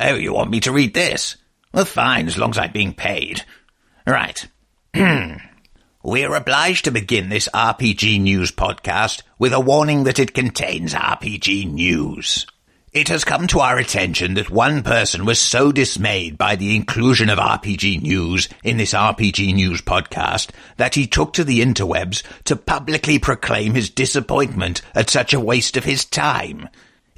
Oh, you want me to read this? Well, fine, as long as I'm being paid. Right. we are obliged to begin this RPG News podcast with a warning that it contains RPG news. It has come to our attention that one person was so dismayed by the inclusion of RPG News in this RPG News podcast that he took to the interwebs to publicly proclaim his disappointment at such a waste of his time.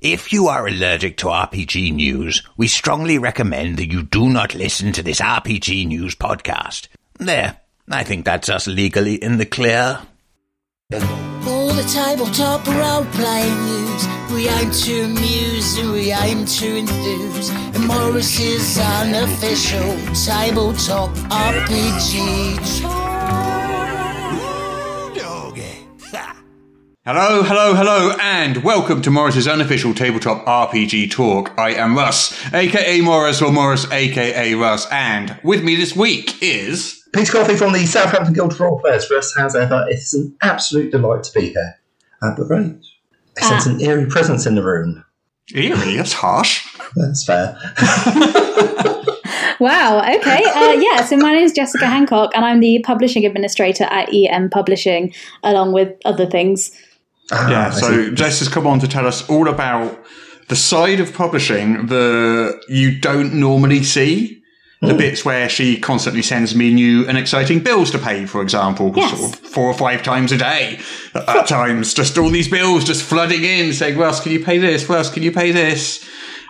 If you are allergic to RPG news, we strongly recommend that you do not listen to this RPG news podcast. There, I think that's us legally in the clear. All the tabletop role playing news. We aim to amuse and we aim to enthuse. And Morrus's unofficial tabletop RPG. Hello, hello, hello, and welcome to Morrus's unofficial tabletop RPG talk. I am Russ, aka Morrus, or Morrus, aka Russ, and with me this week is. Peter Coffey from the Southampton Guild of Role Players. First, as ever, it's an absolute delight to be here. Uh, but right, I sense an eerie presence in the room. Eerie, that's harsh. That's fair. Wow. Okay. Uh, yeah. So my name is Jessica Hancock, and I'm the publishing administrator at EN Publishing, along with other things. Ah, Yeah, so. Jess has come on to tell us all about the side of publishing that you don't normally see. The bits where she constantly sends me new and exciting bills to pay, for example, Yes. sort of four or five times a day at times. Just all these bills just flooding in, saying, Russ, can you pay this? Russ, can you pay this?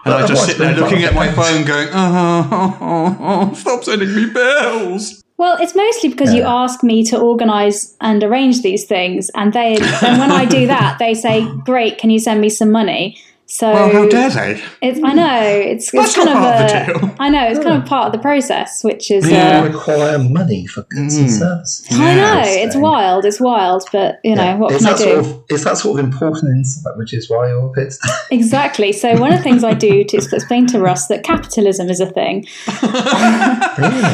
And I just sit there looking at my phone going, oh, oh, oh, oh, stop sending me bills. Well, it's mostly because you ask me to organise and arrange these things, and they and when I do that, they say, "Great, can you send me some money?" So Well, how dare they? it's I know it's That's it's kind not of part of the deal. I know it's kind of part of the process, which is Yeah. uh, require money for goods and services. I know it's wild, it's wild, but you know Yeah. what is can I do? Sort of, is that sort of important insight, which is why you're a bit. Exactly. So one of the things I do to to explain to Russ that capitalism is a thing, really?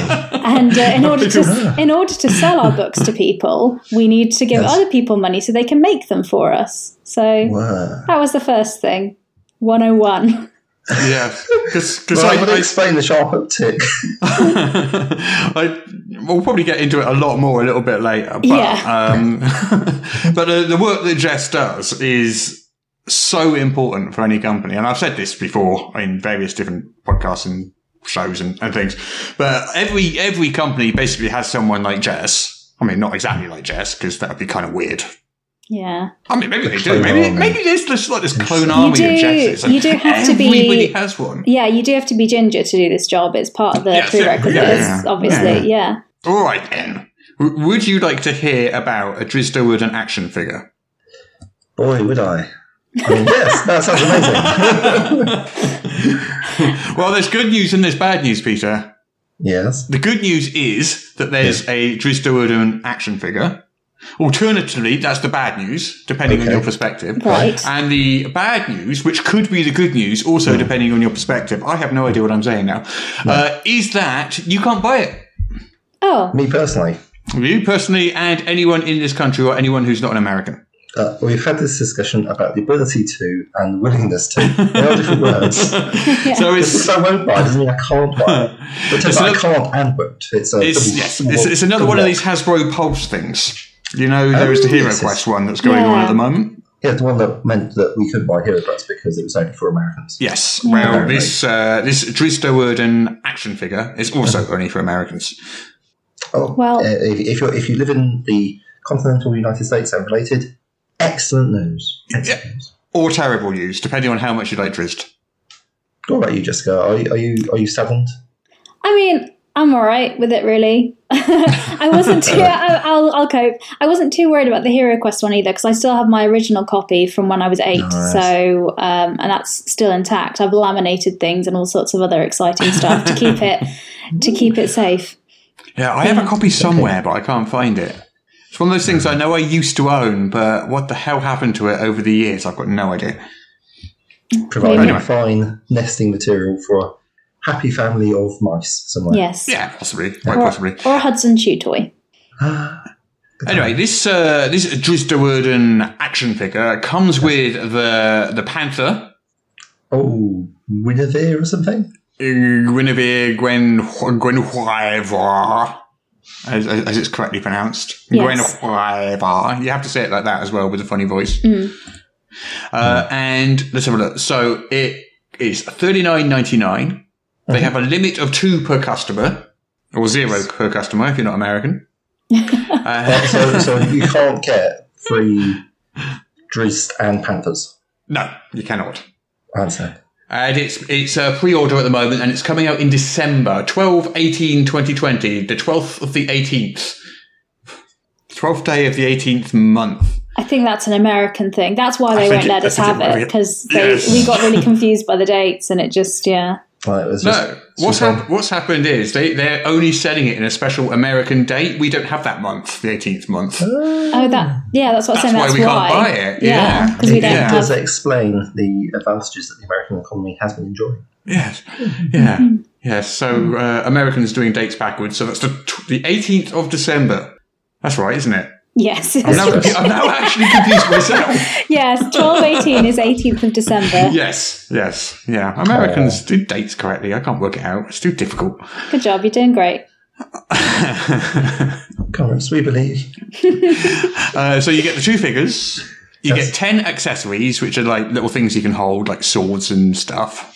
and uh, in order to Yeah. in order to sell our books to people, we need to give Yes. other people money so they can make them for us. So Wow. that was the first thing. 101. Yeah, because Well, I, I would explain the sharp uptick. I, we'll probably get into it a lot more a little bit later. But, Yeah. um, but uh, the work that Jess does is so important for any company. And I've said this before in various different podcasts and shows and, and things. But every, every company basically has someone like Jess. I mean, not exactly like Jess, because that would be kind of weird. Yeah. I mean, maybe they do. Maybe, army. maybe there's just like this clone army do- of Jesses. and you do have to be- Everybody has one. Yeah, you do have to be ginger to do this job. It's part of the Yes, yeah, prerequisites, yeah, yeah. obviously. Yeah. All right, then. W- would you like to hear about a Drizzt Do'Urden action figure? Boy, would I. I mean, yes, that sounds amazing. Well, there's good news and there's bad news, Peter. yes. The good news is that there's a Drizzt Do'Urden action figure. Alternatively, that's the bad news, depending on your perspective. Right. And the bad news, which could be the good news, also depending on your perspective, I have no idea what I'm saying now, uh, is that you can't buy it. Oh, Me personally. You personally, and anyone in this country or anyone who's not an American. Uh, we've had this discussion about the ability to and willingness to. They are different words. So it's because I won't buy doesn't mean I can't buy it. But It's just I another- can't and won't. It's, a It's, yes, it's, it's another double one of these Hasbro Pulse things. You know, there is the Oh, Hero yes, Quest one that's going on at the moment. Yeah, the one that meant that we couldn't buy Hero Quest because it was only for Americans. Yes. Well, this uh, this Drizzt Do'Urden action figure is also only for Americans. Oh, Well- uh, if, if, you're, if you live in the continental United States and related, excellent news. Excellent news. Or terrible news, depending on how much you like Drizzt. What about you, Jessica? Are, you- are you are you saddened? I mean, I'm all right with it, really. I wasn't too. I, I'll, I'll cope. I wasn't too worried about the Hero Quest one either because I still have my original copy from when I was eight. Nice. So, um, and that's still intact. I've laminated things and all sorts of other exciting stuff to keep it to keep it safe. Yeah, I have a copy somewhere, but I can't find it. It's one of those things I know I used to own, but what the hell happened to it over the years? I've got no idea. Providing Anyway. fine nesting material for a happy family of mice somewhere. Yes. Yeah, possibly, quite Or, possibly. or a Hudson Chew toy. Anyway, this uh, this Drizzt Do'Urden action figure comes with the the panther. Oh, Guinevere or something? Guinevere Gwen Gwenhwyvar, as, as as it's correctly pronounced. Yes. Gwenhwyvar. You have to say it like that as well with a funny voice. Uh, and let's have a look. So it is thirty nine ninety nine. They have a limit of two per customer, or zero per customer if you're not American. Uh, so, so you can't get free Drizzt and Panthers. no, you cannot. I understand. And it's it's a pre-order at the moment, and it's coming out in December 12, 18, 2020, the 12th of the 18th. 12th day of the 18th month. I think that's an American thing. That's why they won't it- let us have it because Yes. we got really confused by the dates and it just yeah. Well, it was just No, what's, hap- what's happened is they, they're only selling it in a special American date. We don't have that month, the 18th month. Oh, that yeah, that's what I'm That's why That's we can't buy it. Yeah, Yeah. because we don't Yeah. does have. explain the advantages that the American economy has been enjoying. Yes. Yeah. Yes. So uh, Americans doing dates backwards. So that's the, tw- the 18th of December. That's right, isn't it? Yes, I'm now, confu- I'm now actually confused myself. yes. Twelve eighteen is eighteenth of December. Yes, yes, yeah. Americans do dates correctly. I can't work it out. It's too difficult. Good job, you're doing great. Comments, we believe. Uh, so you get the two figures. You Yes. get ten accessories, which are like little things you can hold, like swords and stuff.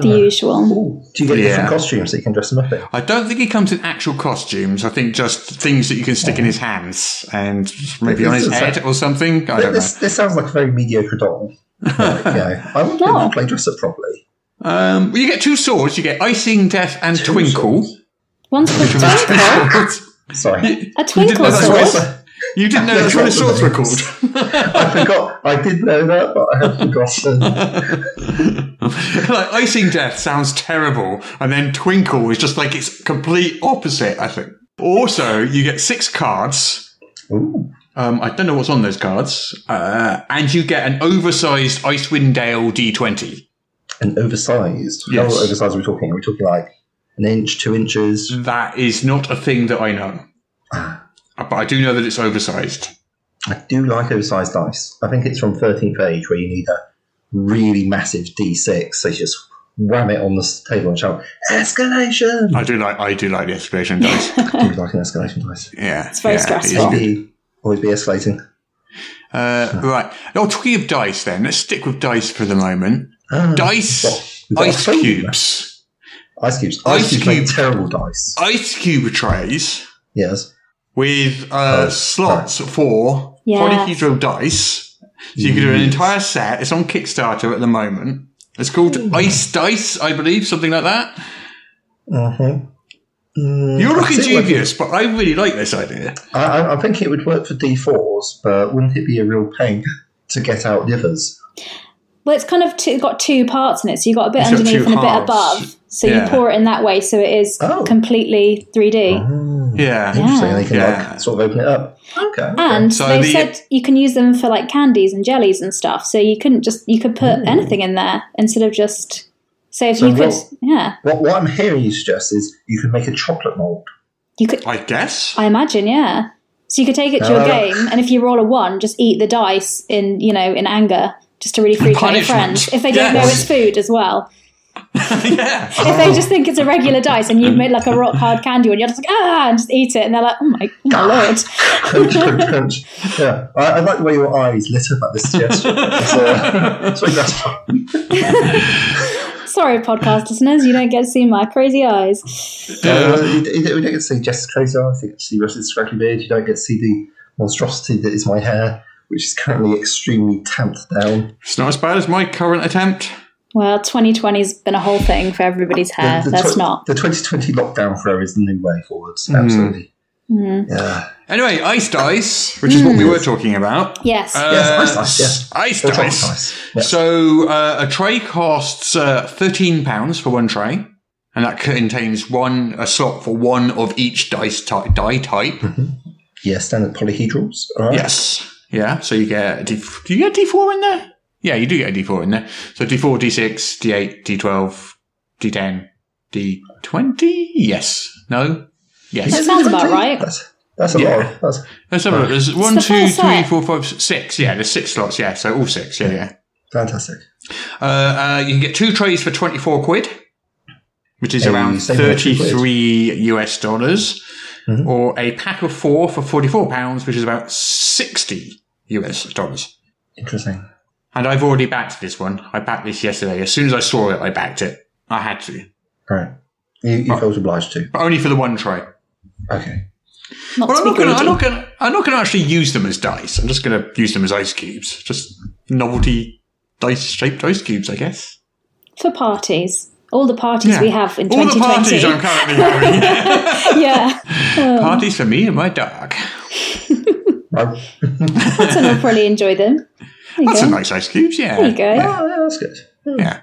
The usual. Ooh, do you get Yeah. different costumes that you can dress him up in? I don't think he comes in actual costumes. I think just things that you can stick in his hands and maybe on his head a- or something. I don't This, this sounds like a very mediocre doll. Like, yeah, I wonder No. if they dress up properly. Um, well, you get two swords. You get icing, death, and Two twinkle. One's called Twinkle. Sorry. A twinkle know that's what sword. You didn't know that's what the swords were called. I forgot. I did know that, but I have forgotten. like icing death sounds terrible, and then twinkle is just like it's complete opposite. I think. Also, you get six cards. Ooh. Um, I don't know what's on those cards, uh, and you get an oversized Icewind Dale D20. An oversized. Yes. How oversized are we talking? Are we talking like an inch, two inches? That is not a thing that I know, Uh, but I do know that it's oversized. I do like oversized dice. I think it's from 13th age where you need a really massive D6. So you just wham it on the table and shout, escalation! I do like I do like the escalation dice. I do like an escalation dice. Yeah, It's very yeah, stressful. good. Be, always be escalating. Uh, right. Oh, talking of dice, then let's stick with dice for the moment. Ah, Dice, well, we've got a ice cubes, Ice cubes. Ice Ice, cubes cube. terrible dice. ice cube trays Yes. With uh, Oh, slots for Yes. polyhedral dice. So you can do an entire set. It's on Kickstarter at the moment. It's called Ice Dice, I believe, something like that. Mm-hmm. Mm, You're looking think dubious, but I really like this idea. I, I, I think it would work for D4s, but wouldn't it be a real pain to get out the others? Well, it's kind of two, got two parts in it. So you've got a bit It's underneath and a bit above. So Yeah. you pour it in that way, so it is Oh. completely 3D. Yeah. Interesting. They can Yeah. like sort of open it up. Okay. okay. And So they the- said you can use them for like candies and jellies and stuff. So you couldn't just you could put anything in there instead of just. So if So you could, what- yeah, what, what I'm hearing you suggest is you can make a chocolate mold. you could. I guess. I imagine, yeah. So you could take it to a Uh, game, and if you roll a one, just eat the dice in you know in anger, just to really freak out your friends. If they don't know it's food as well. yeah. If they just think it's a regular dice and you've made like a rock hard candy and you're just like ah, and just eat it, and they're like, oh my, oh my lord. crunch, crunch, crunch. Yeah, I, I like the way your eyes lit up at this suggestion. It's, uh, it's very gratifying. Sorry, podcast listeners, you don't get to see my crazy eyes. Uh, you, you don't get to see Jess Crazy Eyes, you get to see Russ's scraggly beard, you don't get to see the monstrosity that is my hair, which is currently extremely tamped down. It's not as bad as my current attempt. Well, 2020's been a whole thing for everybody's hair. the, That's tw- not. The 2020 lockdown forever is the new way forwards. Hmm. Absolutely. Mm-hmm. Yeah. Anyway, ice dice, which is what we were talking about. Yes. Uh, Yes, ice dice, yes. Ice Or dice. dice, yes. So uh, a tray costs uh, thirteen pounds for one tray, and that contains one a slot for one of each dice ty- die type. Yeah, standard polyhedrals. All right. Yes, yeah. So you get a D- do you get D four in there? Yeah, you do get a D four in there. So D four, D six, D eight, D twelve, D ten, D twenty. Yes. No. Yes. That sounds about right. That's, that's a Yeah. lot. Of, that's Let's have a look. There's one, the two, full three, set. four, five, six. Yeah, there's six slots. Yeah, so all six. Yeah, yeah. fantastic. Uh, uh, you can get two trays for 24 quid. which is A around staple quid. 33 US dollars, Mhm. or a pack of four for 44 pounds, which is about 60 US dollars. Interesting. And I've already backed this one. I backed this yesterday. As soon as I saw it, I backed it. I had to, Right. You, you felt obliged to. but only for the one try. Okay. Not Well, I'm not, gonna, I'm not gonna. I'm not gonna actually use them as dice. I'm just gonna use them as ice cubes. Just novelty dice-shaped ice cubes, I guess. For parties. All the parties Yeah. we have in All the 2020. parties I'm currently having. yeah. Oh, parties for me and my dog. Right. that's enough. Probably enjoy them. There you That's go. some nice ice cubes, yeah. There you go. Oh, yeah, that's good. Yeah.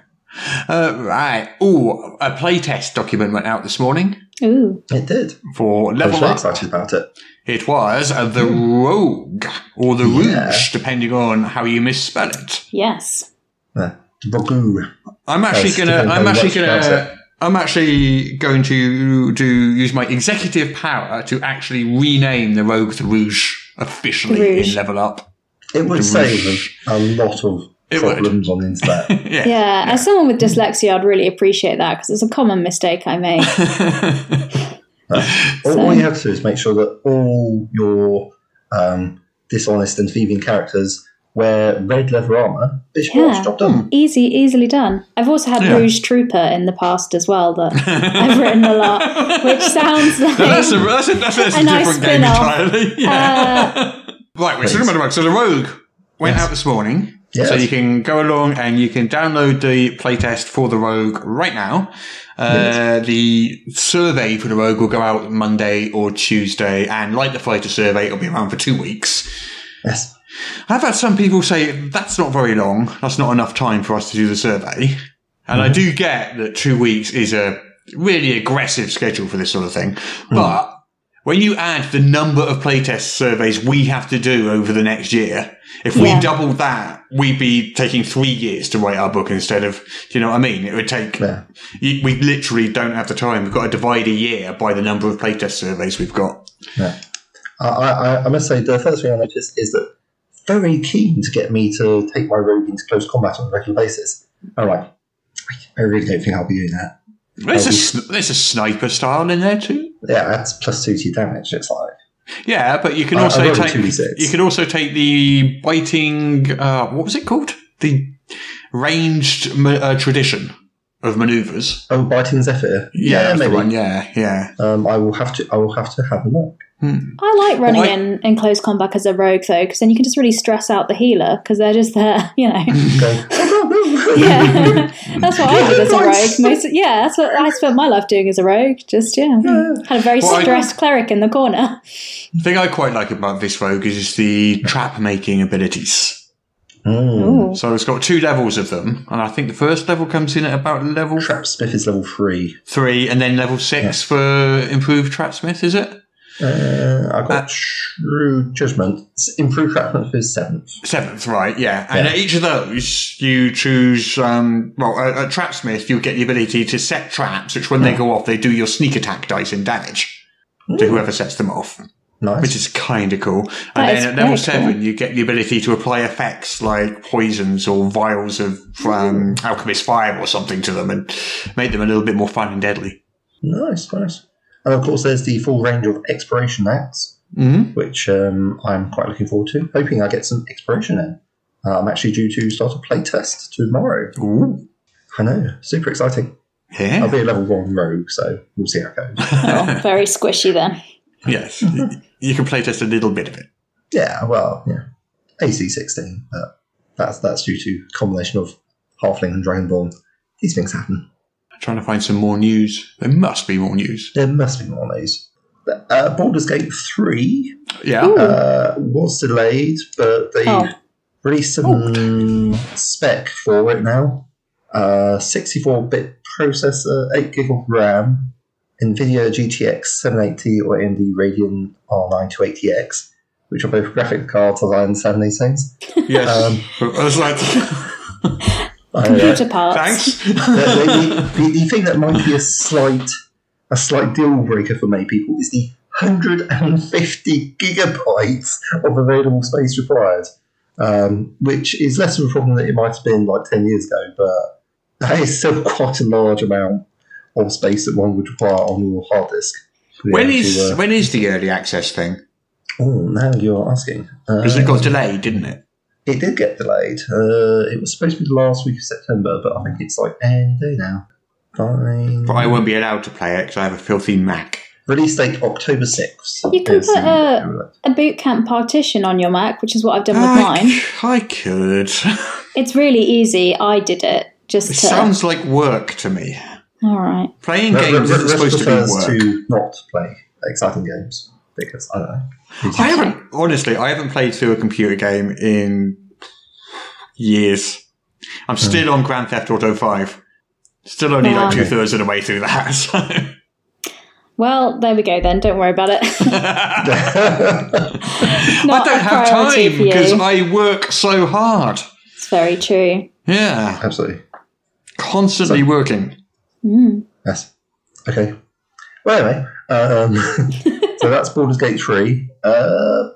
Uh, right. Oh, a playtest document went out this morning Ooh. It did. for I was Level very Up. excited about it. It was uh, the Rogue or the Yeah. Rouge, depending on how you misspell it. Yes. Yeah. Rogu. I'm actually Yes, gonna. I'm actually what you pronounce gonna. I'm actually going to do use my executive power to actually rename the Rogue the Rouge officially Rouge. in Level Up. It would save a lot of It would. problems on the internet. Yeah. Yeah. As someone with dyslexia, I'd really appreciate that because it's a common mistake I make. all, all you have to do is make sure that all your um, dishonest and thieving characters wear red leather armor. Bishop Yeah. Watch, job done. Easy, easily done. I've also had Yeah. Rouge Trooper in the past as well that I've written a lot, which sounds like So that's a that's a, that's a, that's a A nice different game spin-off. entirely. Yeah. right, we're talking about the Rogue. So the Rogue went Yes. out this morning. Yes. So you can go along and you can download the playtest for the Rogue right now. Uh, The survey for the Rogue will go out Monday or Tuesday, and like the fighter survey, it'll be around for two weeks. Yes. I've had some people say that's not very long. That's not enough time for us to do the survey. And I mm-hmm. do get that two weeks is a really aggressive schedule for this sort of thing. Mm. But when you add the number of playtest surveys we have to do over the next year, if we Yeah. doubled that, we'd be taking three years to write our book instead of, do you know what I mean? It would take, Yeah. you, we literally don't have the time. We've got to divide a year by the number of playtest surveys we've got. Yeah. I, I, I must say, the first thing I noticed is that very keen to get me to take my rogue into close combat on a regular basis. I'm like, I really don't think I'll be doing that. There's, a, we- sn- there's a sniper style in there too. Yeah, that's plus two to your damage. It's like, Yeah, but you can I- I also rolled take you can also take the biting. Uh, what was it called? The ranged uh, tradition of maneuvers. oh, biting Zephyr. Yeah, that's the maybe. one. Yeah, yeah. Um, I will have to. I will have to have a look. I like running Well, I- in, in close combat as a rogue though, because then you can just really stress out the healer because they're just there, you know. Yeah, that's what I did as a rogue. Most, yeah, that's what I spent my life doing as a rogue. Just yeah, had a very Well, I- stressed cleric in the corner. The thing I quite like about this rogue is the trap making abilities. Mm. So it's got two levels of them, and I think the first level comes in at about level Trap Smith is level three. three, and then level six for improved trapsmith. Is it Uh, I've got Uh, True Judgment. S- Improved Trap Smith is seventh. seventh? Right, yeah. And Yeah. at each of those, you choose. Um, well, at, at trapsmith, you get the ability to set traps, which when they go off, they do your sneak attack dice in damage to whoever sets them off. Nice. which is kind of cool. That And is then at level seven, cool. you get the ability to apply effects like poisons or vials of um, alchemist fire or something to them and make them a little bit more fun and deadly. nice, nice. And of course, there's the full range of Exploration Knacks, Mm-hmm. which um, I'm quite looking forward to. Hoping I get some exploration in. Uh, I'm actually due to start a playtest tomorrow. Ooh. I know, super exciting. Yeah. I'll be a level one rogue, so we'll see how it goes. Oh, very squishy then. yes. you can playtest a little bit of it. yeah, well, yeah, AC 16, but that's that's due to combination of Halfling and Dragonborn. These things happen. Trying to find some more news. There must be more news. There must be more news. Uh, Baldur's Gate 3 Yeah. Uh, was delayed, but they Oh. released some spec for it now. Uh, 64-bit processor, 8 gig of RAM, NVIDIA GTX 780 or AMD Radeon R9 280X, which are both graphic cards as I understand these things. Yes. Um, I was like, Uh, Computer parts. thanks. the, the, the, the thing that might be a slight a slight deal breaker for many people is the 150 gigabytes of available space required, um, which is less of a problem than it might have been like 10 years ago, but that is still quite a large amount of space that one would require on your hard disk. to be When able is to, uh, when is the early access thing? oh, now you're asking. Uh, Because it got delayed, didn't it? It did get delayed. Uh, it was supposed to be the last week of September, but I think it's like any day now. Fine. But I won't be allowed to play it because I have a filthy Mac. Release date October 6th. You can is put a- A boot camp partition on your Mac, which is what I've done with I, mine. c- I could. It's really easy. I did it just It to. sounds like work to me. All right. Playing Re- Re- games Re- isn't Rest supposed to be work. to not play exciting games because I don't know. I haven't honestly. I haven't played through a computer game in years. I'm hmm. still on Grand Theft Auto Five. Still only like ah. two thirds of the way through that. So. Well, there we go then. Don't worry about it. I don't have time because I work so hard. It's very true. Yeah, Absolutely. constantly working. Hmm. Yes. Okay. Well, anyway, um, so that's Baldur's Gate 3. Uh,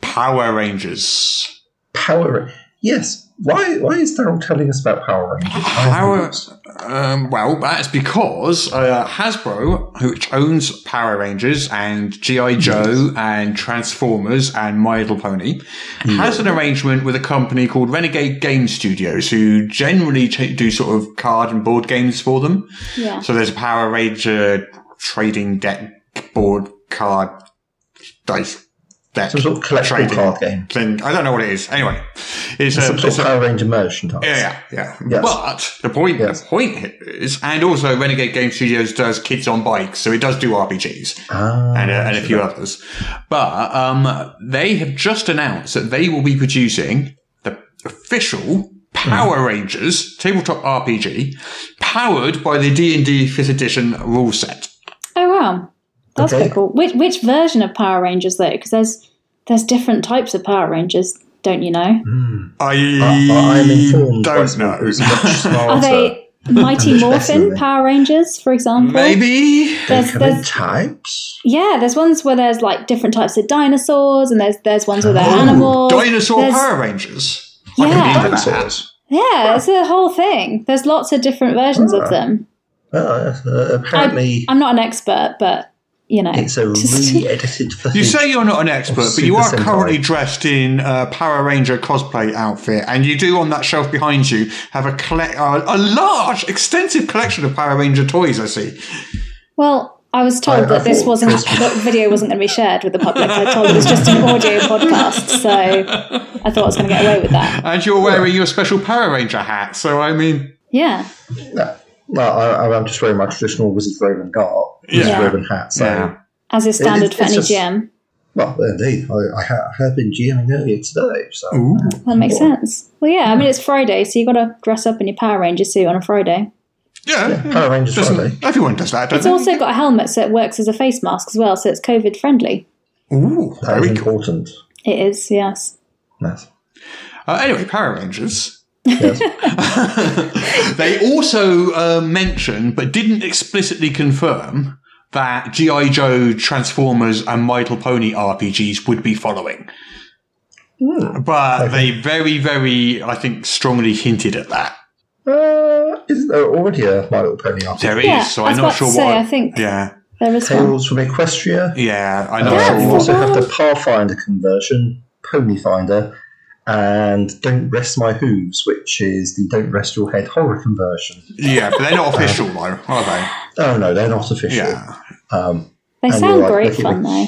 Power Rangers. Power. Yes. Why Why is Daryl telling us about Power Rangers? Power. Um, well, that's because uh, Hasbro, which owns Power Rangers and GI Joe and Transformers and My Little Pony, has an arrangement with a company called Renegade Game Studios, who generally ch- do sort of card and board games for them. Yeah. So there's a Power Ranger trading deck board card dice deck Some sort of collectible trading card game. thing. I don't know what it is. Anyway, it's a, Some sort it's of Power Ranger merchandise. yeah, yeah, yeah. Yes. But the point, Yes. the point is, and also Renegade Game Studios does Kids on Bikes, so it does do RPGs Ah, and, uh, and a few others. But um, they have just announced that they will be producing the official Power Rangers tabletop RPG, powered by the D and D Fifth Edition rule set. Oh wow, that's Okay. quite cool. Which which version of Power Rangers though? Because there's there's different types of Power Rangers, don't you know? I, I, I'm informed. don't know. who's much. Are they Mighty much better than Morphin. Power Rangers, for example? Maybe. There's, Come in there's types. yeah, there's ones where there's like different types of dinosaurs, and there's there's ones where they're Oh, animals. Dinosaur There's- Power Rangers. Yeah. I can get into that. Dinosaurs. Yeah, it's a whole thing. There's lots of different versions Ah. of them. Uh, uh, apparently, I'm not an expert, but you know, it's a just- re-edited for You say you're not an expert, but you are Sentai. currently dressed in a Power Ranger cosplay outfit, and you do on that shelf behind you have a collect uh, a large, extensive collection of Power Ranger toys. I see. Well, I was told I- I that this wasn't that video wasn't going to be shared with the public. I told it was just an audio podcast, so I thought I was going to get away with that. And you're wearing your special Power Ranger hat, so I mean, Yeah, Yeah. Well, I, I'm just wearing my traditional Wizard Raven garb, Wizard Yeah. Raven hat. So, Yeah. as is standard It- for any just- GM. well, indeed, I, I, ha- I have been GMing earlier today. So, That makes sense. Well, yeah, I mean it's Friday, so you've got to dress up in your Power Ranger suit on a Friday. yeah, Power Rangers doesn't- Friday. everyone does that, It's doesn't also got a helmet, so it works as a face mask as well, so it's COVID friendly. Ooh, That is very cool. important. It is, yes. Yes. Uh, anyway, Power Rangers. Yes. They also uh, mentioned, but didn't explicitly confirm, that GI Joe, Transformers, and My Little Pony RPGs would be following. But they very, very, I think, strongly hinted at that. uh, isn't there already a My Little Pony RPG? There is, Yeah, so I I'm not sure to say, what. I think- Yeah, There is one. Tales from Equestria. yeah, I'm Uh, not Yeah, sure we also have the Pathfinder conversion, Pony Finder, and Don't Rest My Hooves, which is the Don't Rest Your Head horror conversion. Yeah, but they're not official, though, are they? Oh no, they're not official. Yeah. Um, They sound like, great fun though.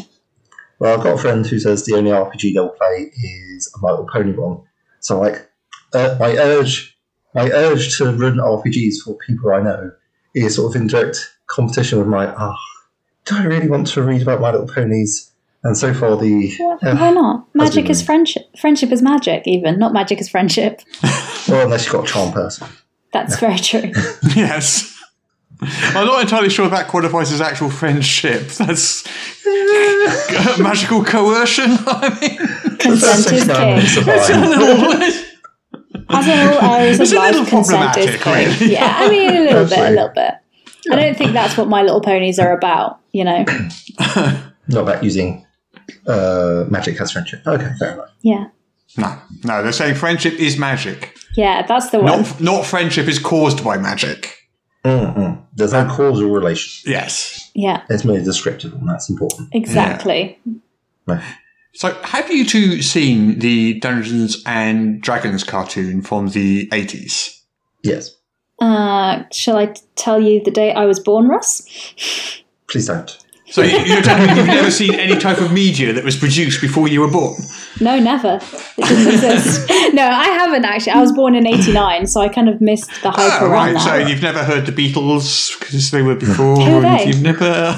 well, I've got a friend who says the only RPG they'll play is a My Little Pony one. So, like, uh, my urge, my urge to run RPGs for people I know is sort of in direct competition with my. Ah, do I really want to read about My Little Ponies? And so far, the Why uh, why not? Magic been- is friendship. Friendship is magic, even not magic is friendship. well, unless you've got a charm person. That's very true. Yes. I'm not entirely sure that qualifies as actual friendship. That's magical coercion. I mean, Consent is king. it's a little, As in all areas of It's a little life, consent is king. really. Yeah, I mean a little bit, a little bit. I don't think that's what My Little Ponies are about. You know? Not about using uh, magic has friendship. Okay, fair enough. Yeah, no, no, they're saying friendship is magic. yeah, that's the one. Not, not friendship is caused by magic. Mm-mm. There's no causal relation. Yes. Yeah, It's merely descriptive, and that's important. exactly. So, have you two seen the Dungeons and Dragons cartoon from the 80s? Yes. Uh, shall I tell you the day I was born, Russ? Please don't. So, you- you're telling me you've never seen any type of media that was produced before you were born? No, never. It didn't exist. no, I haven't actually. I was born in '89, so I kind of missed the hype Oh, around right. So, you've never heard the Beatles because they were before? Who are and they? You've never.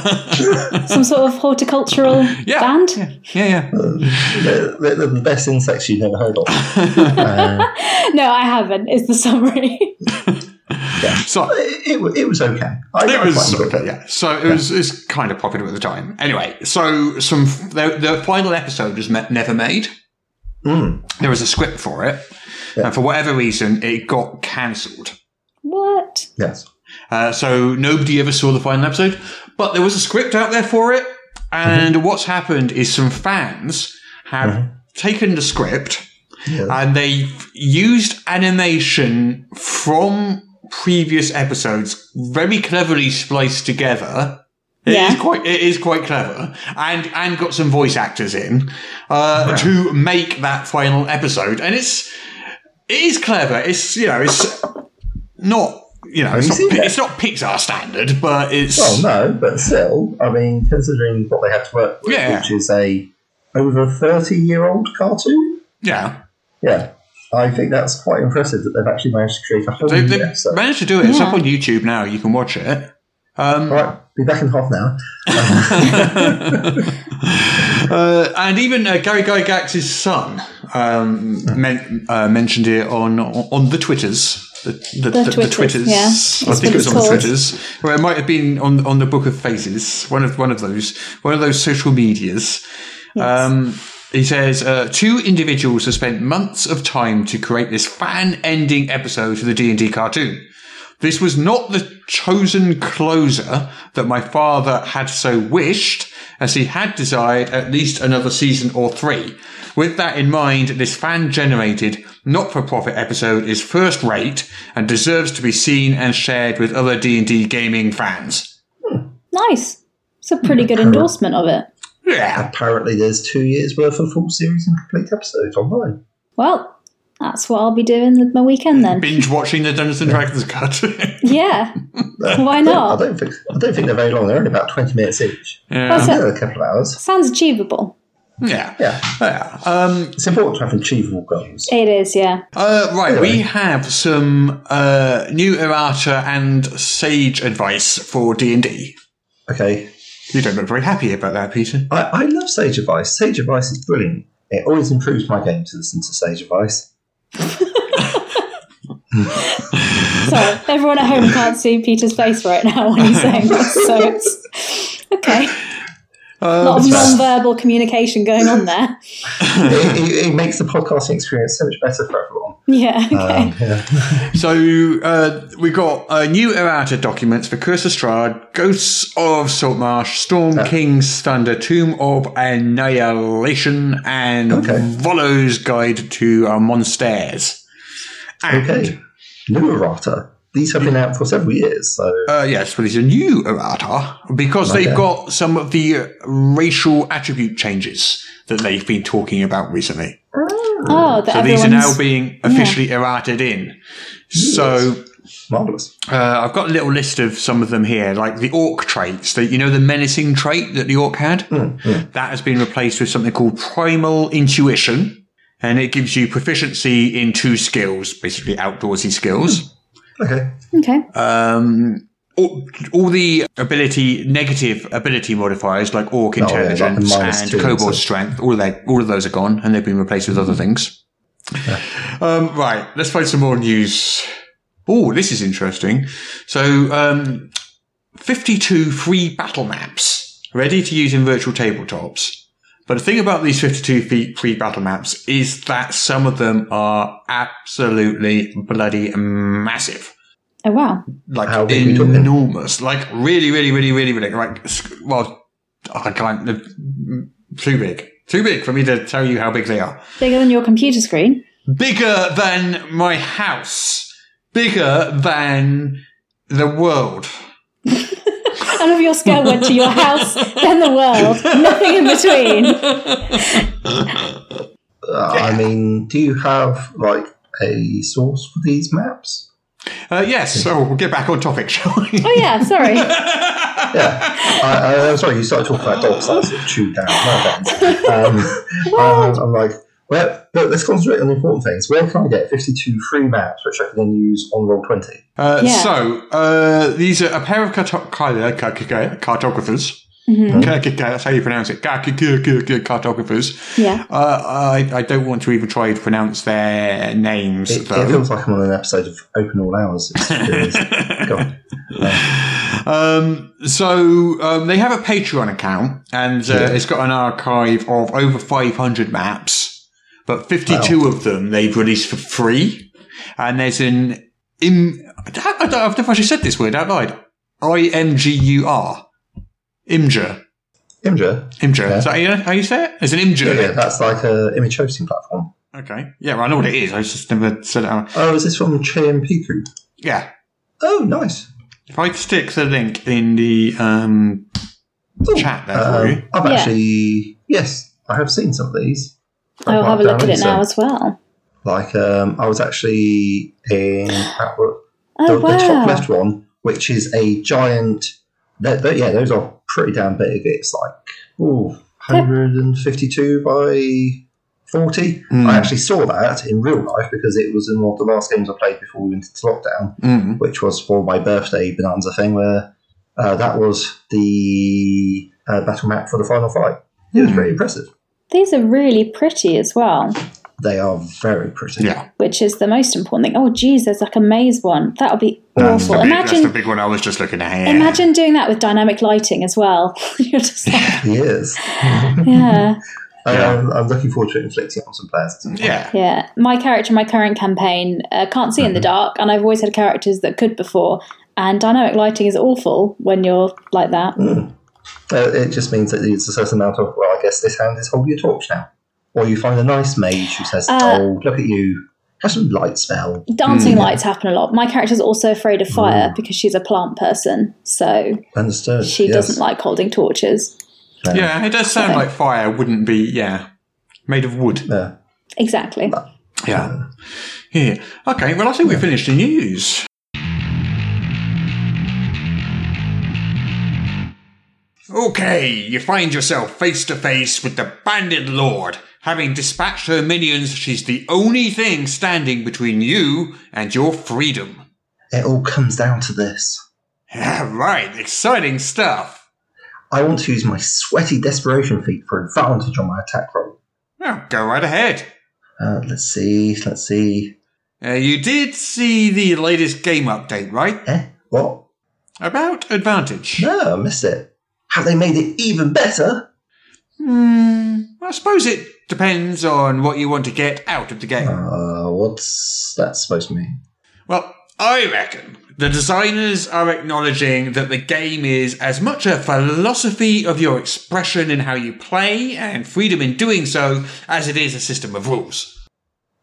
Some sort of horticultural Yeah. band. yeah, yeah. They're, they're the best insects you've never heard of. No, I haven't. Is the summary. So, It, it, it was okay. I, It I was okay, it. yeah. So it was it's kind of popular at the time. Anyway, so some the, the final episode was me- never made. Mm. There was a script for it, Yeah. and for whatever reason, it got cancelled. What? Yes. Uh, so nobody ever saw the final episode, but there was a script out there for it. And what's happened is some fans have taken the script Yes. and they've used animation from previous episodes, very cleverly spliced together. It is Yeah. quite. It is quite clever, and and got some voice actors in uh, to make that final episode, and it's it is clever. It's you know it's not you know it's not, seen Pi- that? it's not Pixar standard, but it's Well, no, but still, I mean, considering what they had to work with, Yeah. which is a over thirty-year-old cartoon, yeah. yeah, I think that's quite impressive that they've actually managed to create a whole They, new they episode. managed to do it. It's up on YouTube now. You can watch it. Um, All right, be back in half an hour. uh, and even uh, Gary Gygax's son um, men- uh, mentioned it on on the Twitters. The, the, the, the Twitters, Twitters. yeah. I think it was it's on the. Twitters. Well, it might have been on on the Book of Faces. One of one of those. One of those social medias. Um, he says uh, two individuals have spent months of time to create this fan-ending episode for the D and D cartoon. This was not the chosen closer that my father had so wished, as he had desired at least another season or three. With that in mind, this fan-generated, not-for-profit episode is first-rate and deserves to be seen and shared with other D&D gaming fans. Nice. It's a pretty good endorsement of it. Yeah. Apparently, there's two years worth of full series and complete episodes online. Well, that's what I'll be doing with my weekend then. Binge watching the Dungeons and Dragons cut. Yeah. Why I not? don't think I don't think they're very long. They're only about twenty minutes each. yeah. That's Yeah, it. a couple of hours. Sounds achievable. Yeah. Yeah, Yeah. Um, it's important to have achievable goals. It is, yeah. Uh, right, we have some uh, new errata and sage advice for D and D. Okay, You don't look very happy about that, Peter. I, I love Sage Advice. Sage Advice is brilliant. It always improves my game to listen to Sage Advice. Sorry, everyone at home can't see Peter's face right now when he's saying this, so it's okay. A lot of non-verbal communication going on there. it, it, it makes the podcasting experience so much better for everyone. Yeah, okay. Um, yeah. So uh, we got uh, new errata documents for Curse of Strahd, Ghosts of Saltmarsh, Storm King's Thunder, Tomb of Annihilation, and Okay. Volo's Guide to uh, Monsters. And, Okay. New errata. These have been out for several years, so Uh, yes, but these are new errata because they've got some of the uh, racial attribute changes that they've been talking about recently. Oh, that So these are now being officially errated in. So marvelous. uh, I've got a little list of some of them here, like the orc traits. That you know, the menacing trait that the orc had. That has been replaced with something called primal intuition, and it gives you proficiency in two skills, basically outdoorsy skills. Okay. Okay. Um, all, all the ability negative ability modifiers like orc Oh, yeah, like intelligence minus and two kobold stuff. strength, all of that, all of those are gone, and they've been replaced with other things. Um, right, let's find some more news. Oh, this is interesting. So, um, 52 free battle maps ready to use in virtual tabletops. But the thing about these 52 feet free battle maps is that some of them are absolutely bloody massive Oh wow. like How big we enormous, like really, really, really, really, really, like well, I can't too big, too big for me to tell you how big they are. Bigger than your computer screen. Bigger than my house, bigger than the world. I love your scale went to your house, then the world, nothing in between. Uh, I mean, do you have like a source for these maps? Uh, yes, so we'll get back on topic, shall we? Oh yeah, sorry. Yeah, I, I, I'm sorry. You started talking about dogs. I sort of chewed down. No offense. Um, I'm, I'm like, well, look, let's concentrate on the important things. Where can I get 52 free maps, which I can then use on roll 20? Uh, Yeah. So, uh, these are a pair of carto- car- uh, car- car- cartographers. Mm-hmm. That's how you pronounce it. Car- car- car- car- Cartographers. Yeah. Uh, I, I don't want to even try to pronounce their names, It, it feels like I'm on an episode of Open All Hours. It's, it's, go on. Um, so um, they have a Patreon account, and uh, Yeah. it's got an archive of over 500 maps, but 52 of them they've released for free. And there's an im. I don't, I don't, I've never actually said this word out loud. I M G U R. Imgur. Imgur. Imgur. Yeah. Is that how you, how you say it? There's an Yeah, Imgur. yeah, that's like a image hosting platform. Okay. Yeah, well, I know what it is. I just never said it out. Oh, is this from Czepeku? Yeah. Oh, nice. If I stick the link in the um, Ooh, chat there for you. Um, I've Yeah. actually, yes, I have seen some of these. I'll I've a look at it now as well. Like, um, I was actually in at the, Oh the top left one, which is a giant. That, that- yeah, those are pretty damn big. It's like ooh, 152 by 40. Hmm. I actually saw that in real life because it was in one of the last games I played before we went into lockdown, Mm. which was for my birthday bonanza thing, where uh, that was the uh, battle map for the final fight. It was pretty impressive. These are really pretty as well, They are very pretty. Yeah. which is the most important thing. Oh geez, there's like a maze one. That would be That's the, awful. big, that's the Imagine big one I was just looking at here. imagine doing that with dynamic lighting as well. You're just like, He is. yeah. Um, I'm looking forward to inflicting on some players. at some point. Yeah. Yeah, my character, in my current campaign, uh, can't see in Mm-hmm. the dark, and I've always had characters that could before. And dynamic lighting is awful when you're like that. Uh, it just means that there's a certain amount of, well, I guess this hand is holding a torch now. Or you find a nice mage who says, Uh, oh, look at you, have some light spell. Dancing Mm. lights happen a lot. My character's also afraid of fire because she's a plant person, so Understood. she yes. doesn't like holding torches. Yeah, it does sound Okay. like fire wouldn't be, yeah, made of wood. Yeah. Exactly. Yeah. Yeah. Okay, well, I think we finished the news. Okay, you find yourself face to face with the Bandit Lord. Having dispatched her minions, she's the only thing standing between you and your freedom. It all comes down to this. Yeah, right, exciting stuff. I want to use my sweaty desperation feat for advantage on my attack roll. Well, go right ahead. Uh, let's see, let's see. Uh, you did see the latest game update, right? Eh? What? About advantage. No, I missed it. Have they made it even better? Hmm, I suppose it depends on what you want to get out of the game. Uh, what's that supposed to mean? Well, I reckon the designers are acknowledging that the game is as much a philosophy of your expression in how you play and freedom in doing so as it is a system of rules.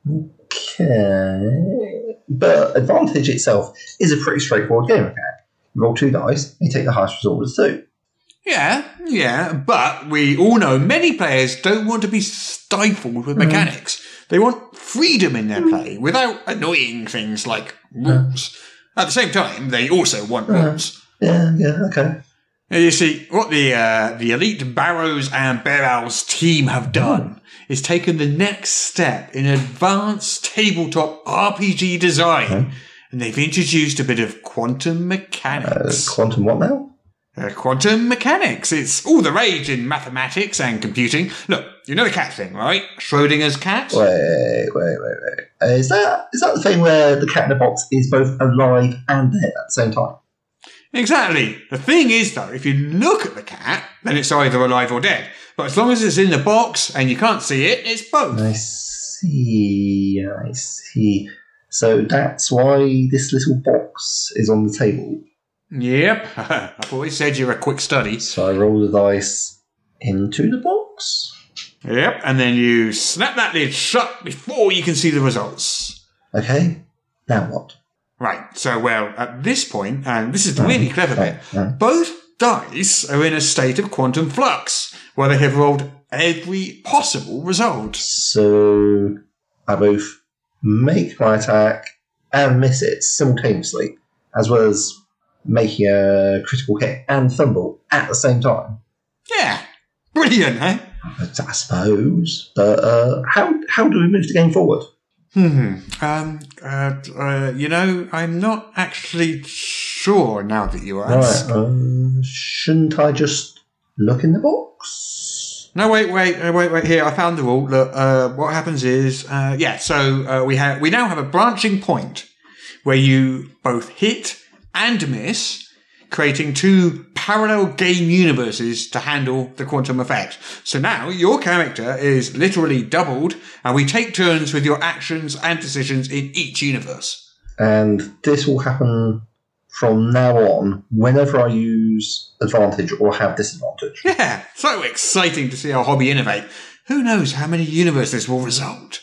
Okay. But Advantage itself is a pretty straightforward game mechanic. You roll two dice, you take the highest result with two. Yeah, yeah, but we all know many players don't want to be stifled with mm-hmm. mechanics. They want freedom in their mm. play without annoying things like uh-huh. rules. At the same time, they also want uh-huh. rules. Yeah, yeah, okay. You see, what the uh, the elite Barrows and Barrels team have mm-hmm. done is taken the next step in advanced tabletop RPG design, and they've introduced a bit of quantum Uh, mechanics. quantum what now? Uh, quantum mechanics. It's all the rage in mathematics and computing. Look, you know the cat thing, right? Schrodinger's cat? Wait, wait, wait, wait. Uh, is that is that the thing where the cat in the box is both alive and dead at the same time? Exactly. The thing is, though, if you look at the cat, then it's either alive or dead. But as long as it's in the box and you can't see it, it's both. I see, I see. So that's why this little box is on the table. Yep. I've always said you're a quick study. So I roll the dice into the box. Yep. And then you snap that lid shut before you can see the results. Okay, now what? Right. So, well, at this point, and this is the really mm. clever bit, mm. both dice are in a state of quantum flux, where they have rolled every possible result. So I both make my attack and miss it simultaneously, as well as making a critical hit and fumble at the same time. Yeah. Brilliant, eh? I suppose. But uh, how how do we move the game forward? Hmm. Um, uh, uh, you know, I'm not actually sure now that you ask. Right. Um, shouldn't I just look in the box? No, wait, wait, uh, wait, wait. Here, I found the rule. Look, uh, what happens is, uh, yeah. So uh, we have we now have a branching point where you both hit and miss, creating two parallel game universes to handle the quantum effect. So now your character is literally doubled, and we take turns with your actions and decisions in each universe. And this will happen from now on whenever I use advantage or have disadvantage. Yeah, so exciting to see our hobby innovate. Who knows how many universes will result?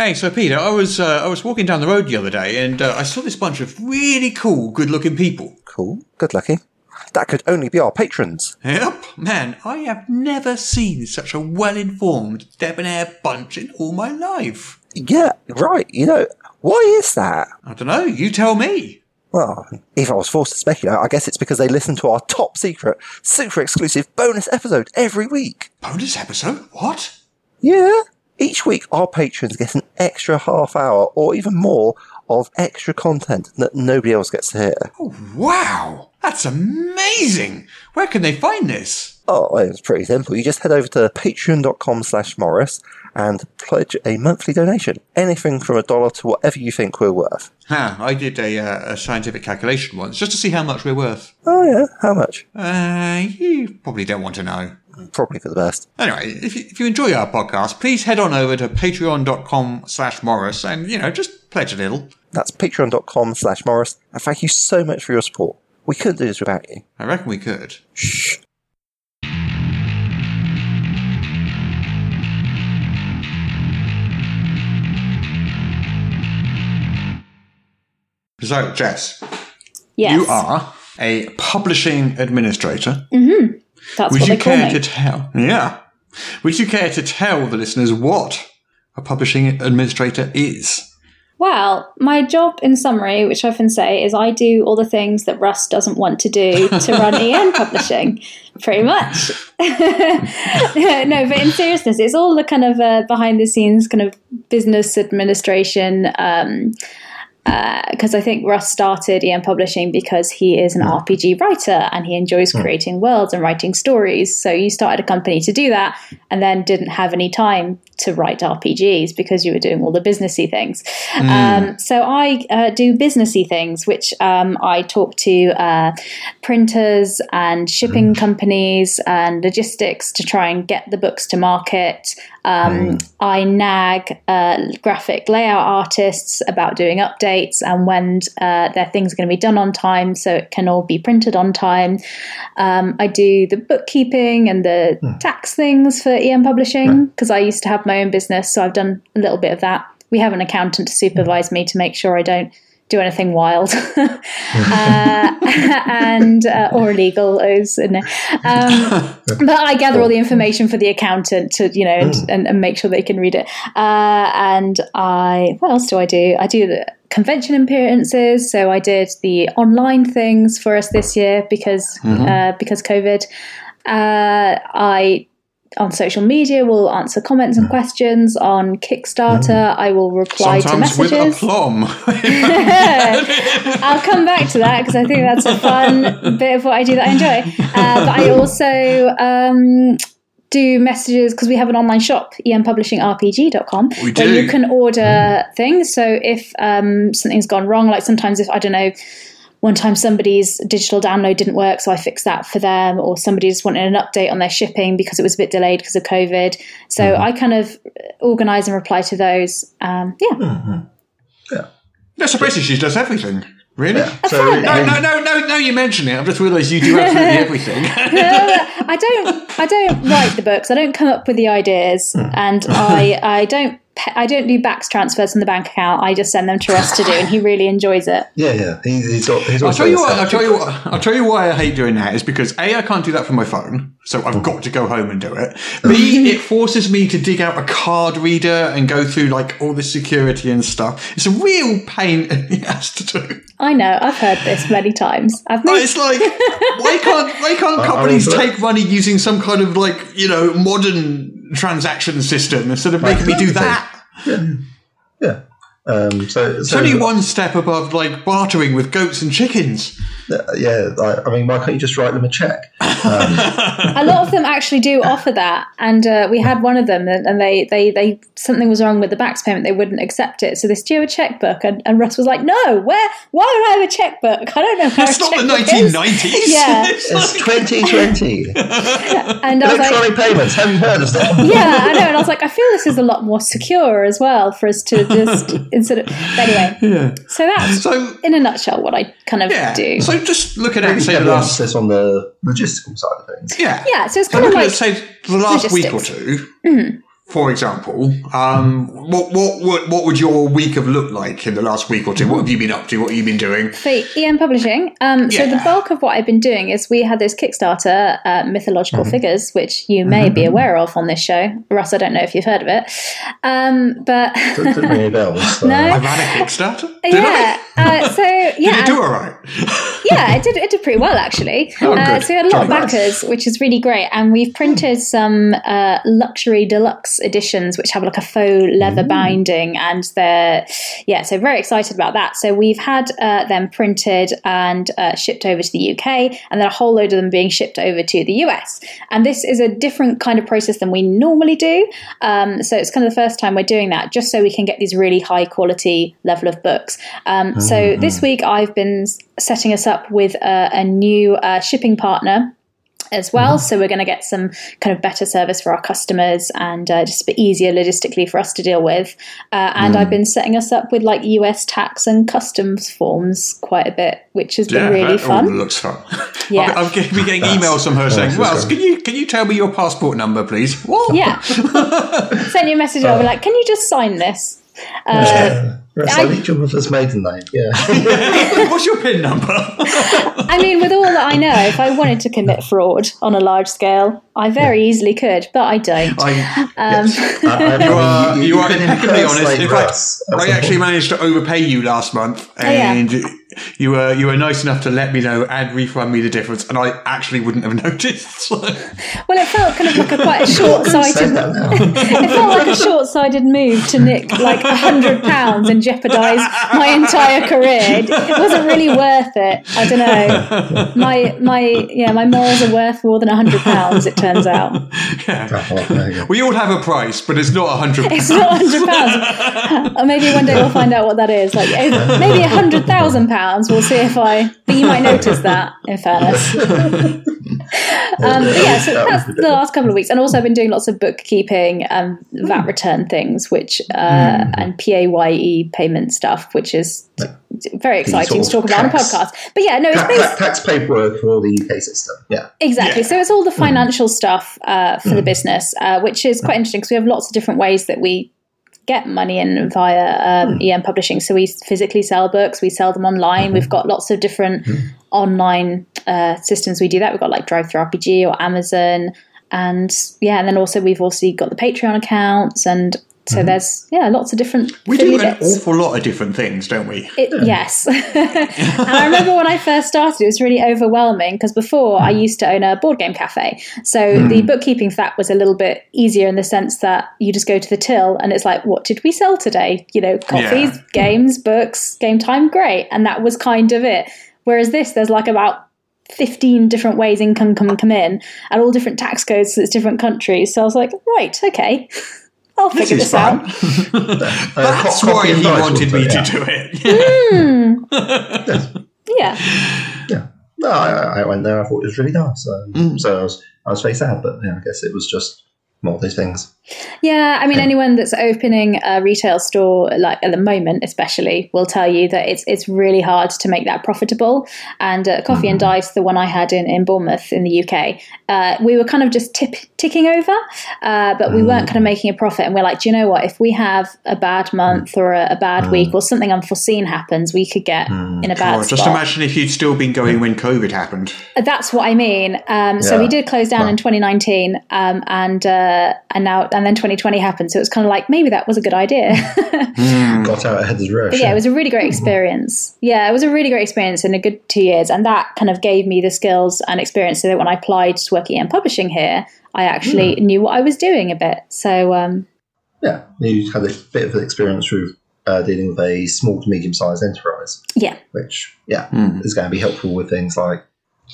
Hey, so Peter, I was uh, I was walking down the road the other day and uh, I saw this bunch of really cool, good-looking people. Cool. Good lucky. That could only be our patrons. Yep, man, I have never seen such a well-informed, debonair bunch in all my life. Yeah, right. You know, why is that? I don't know. You tell me. Well, if I was forced to speculate, I guess it's because they listen to our top secret, super exclusive bonus episode every week. Bonus episode? What? Yeah. Each week, our patrons get an extra half hour or even more of extra content that nobody else gets to hear. Oh, wow, that's amazing. Where can they find this? Oh, it's pretty simple. You just head over to patreon.com slash Morrus and pledge a monthly donation. Anything from a dollar to whatever you think we're worth. Huh, I did a, uh, a scientific calculation once just to see how much we're worth. Oh, yeah. How much? Uh, you probably don't want to know. Probably for the best. Anyway, if you, if you enjoy our podcast, please head on over to patreon.com slash Morrus and, you know, just pledge a little. That's patreon.com slash Morrus. And thank you so much for your support. We couldn't do this without you. I reckon we could. Shh. So, Jess, Yes. you are a publishing administrator. Mm-hmm. That's Would you care me. to tell? Yeah. Would you care to tell the listeners what a publishing administrator is? Well, my job in summary, which I often say, is I do all the things that Russ doesn't want to do to run EN publishing, pretty much. no, but in seriousness, it's all the kind of uh, behind the scenes kind of business administration. Um, because I think Russ started EN Publishing because he is an RPG writer and he enjoys creating worlds and writing stories. So you started a company to do that and then didn't have any time to write RPGs because you were doing all the businessy things. Um, so I uh, do businessy things, which um, I talk to uh, printers and shipping companies and logistics to try and get the books to market. Um, I nag uh, graphic layout artists about doing updates and when uh, their things are going to be done on time so it can all be printed on time. Um, I do the bookkeeping and the tax things for EN Publishing because I used to have my own business, so I've done a little bit of that. We have an accountant to supervise me to make sure I don't do anything wild. Uh, and uh, or illegal is um, but I gather all the information for the accountant to you know and, and, and make sure they can read it. Uh, and I what else do I do? I do the convention appearances. So I did the online things for us this year because uh, because COVID. Uh, I on social media will answer comments and questions on Kickstarter. I will reply Sometimes to with messages. aplomb. I'll come back to that because I think that's a fun bit of what I do that I enjoy. Uh, but I also um, do messages because we have an online shop, enpublishingrpg.com, We where do. you can order things. So if um, something's gone wrong, like sometimes if, I don't know, one time somebody's digital download didn't work, so I fixed that for them, or somebody just wanted an update on their shipping because it was a bit delayed because of COVID. So Mm-hmm. I kind of organize and reply to those. Um, yeah. yeah, so basically she does everything. Really? So, No, no, no, no, no, you mention it. I've just realised you do absolutely everything. I don't I don't write the books. I don't come up with the ideas, and I I don't pe- I don't do BACS transfers from the bank account. I just send them to Russ to do, and he really enjoys it. yeah, yeah. He, he's got. He's I'll tell you what. a I'll tell you what. I'll tell you why I hate doing that is because a I can't do that from my phone, so I've mm. got to go home and do it. B it forces me to dig out a card reader and go through like all the security and stuff. It's a real pain it has to do. I know. I've heard this many times. I've But it's like why can't why can't I companies take money using some kind of like you know modern transaction system instead of making me do that? Yeah. Um, so, It's so only one step above like bartering with goats and chickens. yeah. I, I mean, why can't you just write them a check? a lot of them actually do offer that, and uh, we had one of them, and and they, they, they something was wrong with the BACS payment. They wouldn't accept it, so they do a checkbook, and, and Russ was like, "No, where? Why would I have a checkbook? I don't know where It's a not the 1990s. Yeah. It's It's like- 2020. And I was like, Electronic payments. Have you heard of that? yeah, I know. And I was like, I feel this is a lot more secure as well for us to just instead of. But anyway, so that's So in a nutshell what I kind of yeah. do. So just looking at Maybe say the heavy last emphasis on the logistical side of things. yeah yeah, so it's So kind of like at say the last week or 2 Mm-hmm. Two. For example, um, what, what what what would your week have looked like in the last week or two? What have you been up to? What have you been doing? for EN Publishing. Um, So the bulk of what I've been doing is we had this Kickstarter, uh, Mythological Mm-hmm. Figures, which you may be aware of on this show. Russ, I don't know if you've heard of it, um, but Didn't ring any bells. so- No. I ran a Kickstarter. Did yeah. Uh, so yeah, Did it do all right? yeah, it did. It did pretty well actually. Oh, uh, so we had a lot of Jolly nice. backers, which is really great. And we've printed some uh, luxury deluxe editions, which have like a faux leather binding, and they're yeah. So very excited about that. So we've had uh, them printed and uh, shipped over to the UK, and then a whole load of them being shipped over to the US. And this is a different kind of process than we normally do. Um, so it's kind of the first time we're doing that, just so we can get these really high quality level of books. Um, So this week I've been setting us up with a, a new uh, shipping partner as well. So we're going to get some kind of better service for our customers and uh, just a bit easier logistically for us to deal with. Uh, and I've been setting us up with like US tax and customs forms quite a bit, which has been really that all fun. looks fun. Yeah. I've, I've been getting emails from her saying, "Well, can you can you tell me your passport number, please?" What? Yeah. Send you a message over like, can you just sign this? Uh, Yeah. Yes, I I- need your mother's maiden name. Yeah. What's your PIN number? I mean, with all that I know, if I wanted to commit fraud on a large scale, I very easily could, but I don't. I, Um, I- I mean, you are, you, are could impeccably honest. In fact, dress I actually managed to overpay you last month, yeah. And you were you were nice enough to let me know and refund me the difference, and I actually wouldn't have noticed. Well, it felt kind of like a quite a short-sighted. It felt like a short-sighted move to nick like a hundred pounds and jeopardise my entire career. It wasn't really worth it. I don't know. My my yeah, my morals are worth more than a hundred pounds. It turns out there you go. We all have a price, but it's not a hundred. it's not a hundred pounds. Or maybe one day we'll find out what that is. Like maybe a hundred thousand pounds. We'll see if I. But you might notice that. In fairness. Um, but yeah, so that's the last couple of weeks, and also I've been doing lots of bookkeeping, and VAT return things, which uh, and PAYE payment stuff, which is very exciting to talk about on a podcast. But yeah, no, it's based tax paperwork for the UK system. Yeah. exactly. Yeah. So it's all the financial stuff uh, for the business, uh, which is quite interesting because we have lots of different ways that we get money in via um, EN publishing. So we physically sell books, we sell them online. We've got lots of different online uh, systems we do that. We've got like DriveThruRPG or Amazon, and yeah, and then also we've also got the Patreon accounts, and so mm-hmm. there's yeah lots of different. We do an bits. awful lot of different things, don't we? It, Yes. and I remember when I first started, it was really overwhelming because before I mm. used to own a board game cafe. So mm. the bookkeeping for that was a little bit easier in the sense that you just go to the till and it's like, what did we sell today? You know, coffees, Yeah. games, books, game time, great. And that was kind of it. Whereas this, there's like about 15 different ways income can come in and all different tax codes, so it's different countries. So I was like, right, okay. I'll This figure is this out. fun. Uh, That's why he wanted me put to it do it. Yeah. Yeah. No, I, I went there. I thought it was really nice. Um, Mm. So I was, I was very sad, but yeah, I guess it was just more of those things. Yeah, I mean, anyone that's opening a retail store, like at the moment, especially, will tell you that it's it's really hard to make that profitable. And uh, Coffee and Dice, the one I had in, in Bournemouth in the UK, uh, we were kind of just tip, ticking over, uh, but we weren't kind of making a profit. And we're like, do you know what? If we have a bad month or a, a bad week or something unforeseen happens, we could get in a bad Oh, spot. just imagine if you'd still been going when COVID happened. That's what I mean. Um, So Yeah. we did close down in 2019, um, and uh, and now and then 2020 happened. So it was kind of like maybe that was a good idea. Got out ahead of the rush. But yeah, it was a really great experience. Yeah, it was a really great experience in a good two years, and that kind of gave me the skills and experience so that when I applied to work at EN Publishing here, I actually knew what I was doing a bit. So um, yeah, you had a bit of experience with uh, dealing with a small to medium sized enterprise, yeah, which yeah is going to be helpful with things like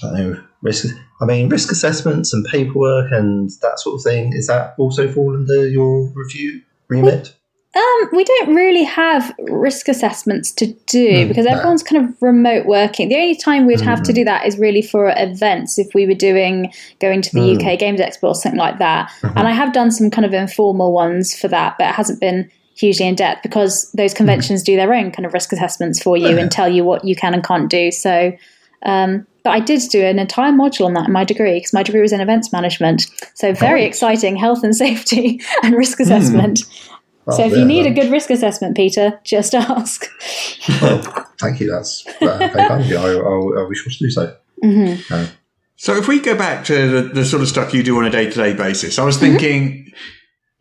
I know risk. I mean, risk assessments and paperwork and that sort of thing. Is that also fall under your review remit? Um, we don't really have risk assessments to do hmm, because everyone's kind of remote working. The only time we'd have to hmm. do that is really for events if we were doing going to the hmm. UK Games Expo or something like that. Uh-huh. And I have done some kind of informal ones for that, but it hasn't been hugely in depth because those conventions do their own kind of risk assessments for you and tell you what you can and can't do. So, um, but I did do an entire module on that in my degree because my degree was in events management. So very exciting health and safety and risk assessment. So if yeah, you need a good risk assessment, Peter, just ask. Well, thank you. That's uh, very kind of you. I, I, I wish was to do so. So if we go back to the, the sort of stuff you do on a day to day basis, I was Mm-hmm. thinking,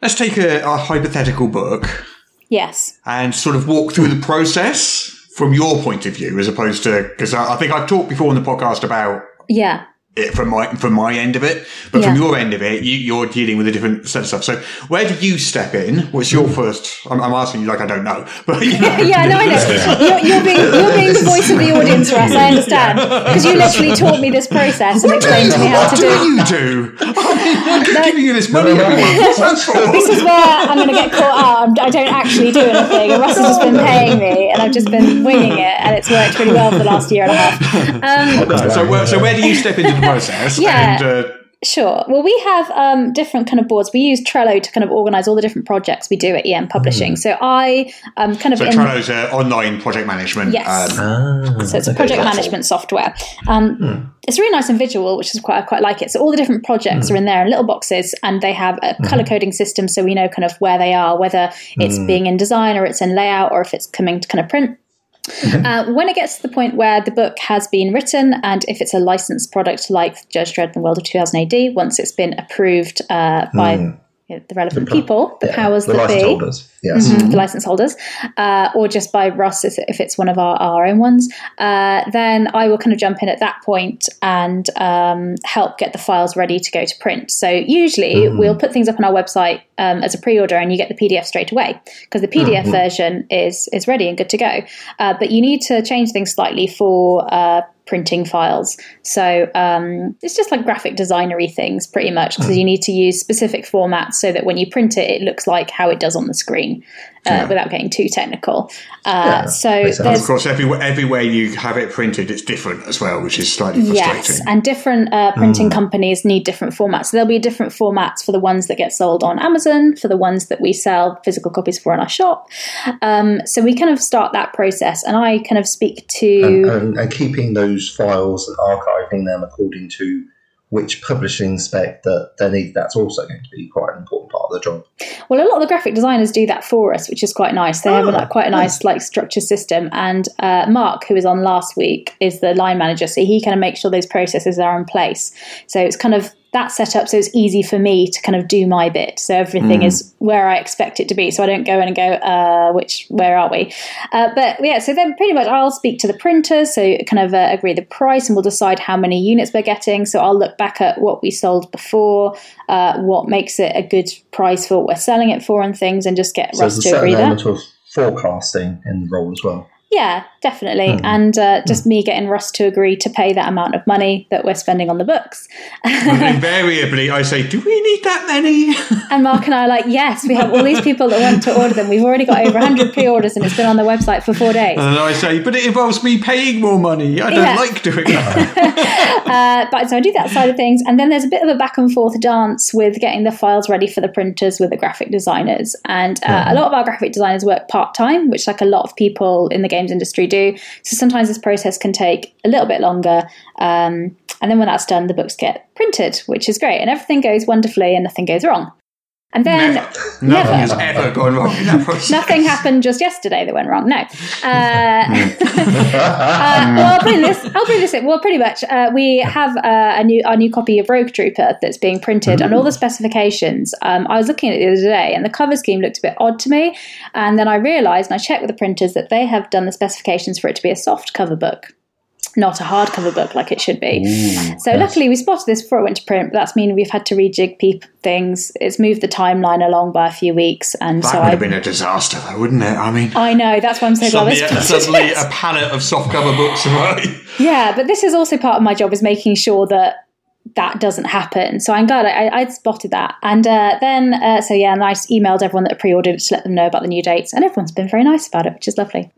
let's take a, a hypothetical book Yes. and sort of walk through the process from your point of view, as opposed to because I, I think I've talked before in the podcast about Yeah. It from my from my end of it, but from your end of it, you, you're dealing with a different set of stuff. So where do you step in? What's your first? I'm, I'm asking you like I don't know, but you know, Yeah, no, I know. You're, you're, being, you're being the voice of the audience Russ. I understand. Because you literally taught me this process and explained to me how to do do it. you do? I mean, I'm giving you this money every month. What's that for? This is where I'm going to get caught up. I'm- don't actually do anything. And Russ has just been paying me, and I've just been winging it, and it's worked really well for the last year and a half. Um, So, where, so where do you step into the process? Yeah. And, uh, Sure. Well, we have um, different kind of boards. We use Trello to kind of organise all the different projects we do at EN Publishing. So I um, kind of so in, Trello's uh, online project management. Yes. Um, Ah, So it's a okay, project that's management software. Um, It's really nice and visual, which is quite I quite like it. So all the different projects are in there in little boxes, and they have a color coding system, so we know kind of where they are, whether it's being in design or it's in layout or if it's coming to kind of print. Uh, when it gets to the point where the book has been written, and if it's a licensed product like Judge Dredd and World of 2000 AD, once it's been approved uh, by you know, the relevant people, the Yeah, powers the that license be, holders. Yes. Mhm, the license holders, uh, or just by Russ if, if it's one of our, our own ones, uh, then I will kind of jump in at that point and um, help get the files ready to go to print. So usually we'll put things up on our website um, as a pre-order, and you get the PDF straight away because the PDF version is is ready and good to go. Uh, but you need to change things slightly for. Printing files. So um, it's just like graphic designery things pretty much because you need to use specific formats so that when you print it it looks like how it does on the screen uh, without getting too technical uh, Yeah, so makes of course, everywhere, everywhere you have it printed, it's different as well, which is slightly frustrating. Yes, and different uh, printing companies need different formats. So there'll be different formats for the ones that get sold on Amazon, for the ones that we sell physical copies for in our shop. Um, so we kind of start that process, and I kind of speak to. and, and, and keeping those files and archiving them according to which publishing spec that they need, that's also going to be quite an important part of the job. Well, a lot of the graphic designers do that for us, which is quite nice. They have a, like, quite a nice like structure system. And uh, Mark, who was on last week, is the line manager, so he kind of makes sure those processes are in place. So it's kind of that set up so it's easy for me to kind of do my bit. So everything is where I expect it to be. So I don't go in and go, uh, which where are we? Uh, but yeah, so then pretty much I'll speak to the printers, so kind of uh, agree the price, and we'll decide how many units we're getting. So I'll look back at what we sold before, uh, what makes it a good price for what we're selling it for, and things, and just get So there's to agree that. forecasting in the role as well. Yeah, definitely. Hmm. And uh, just me getting Russ to agree to pay that amount of money that we're spending on the books. And invariably, I say, "Do we need that many?" And Mark and I are like, yes, we have all these people that want to order them. We've already got over 100 pre orders and it's been on the website for four days. and I say, "But it involves me paying more money. I don't Yeah. like doing that." Uh, but so I do that side of things. And then there's a bit of a back and forth dance with getting the files ready for the printers with the graphic designers. And uh, a lot of our graphic designers work part time, which, like a lot of people in the games industry do. So sometimes this process can take a little bit longer. Um, and then when that's done, the books get printed, which is great. And everything goes wonderfully and nothing goes wrong. And then Never. Nothing has ever gone wrong in that process. nothing happened just yesterday that went wrong. No. Uh, uh, well, I'll bring this. I'll bring this in. Well, pretty much, uh, we have uh, a new our new copy of Rogue Trooper that's being printed, and all the specifications. Um, I was looking at it the other day, and the cover scheme looked a bit odd to me. And then I realised, and I checked with the printers that they have done the specifications for it to be a soft cover book. Not a hardcover book like it should be. so luckily we spotted this before it went to print. But that's mean we've had to rejig peep things. It's moved the timeline along by a few weeks, and That so would I have been a disaster, though, wouldn't it? I mean, I know that's why I'm so glad suddenly, this spotted suddenly a pallet of softcover books away. Yeah, but this is also part of my job is making sure that that doesn't happen. So I'm glad I, I'd spotted that. And uh, then, uh, so yeah, and I just emailed everyone that pre-ordered to let them know about the new dates, and everyone's been very nice about it, which is lovely.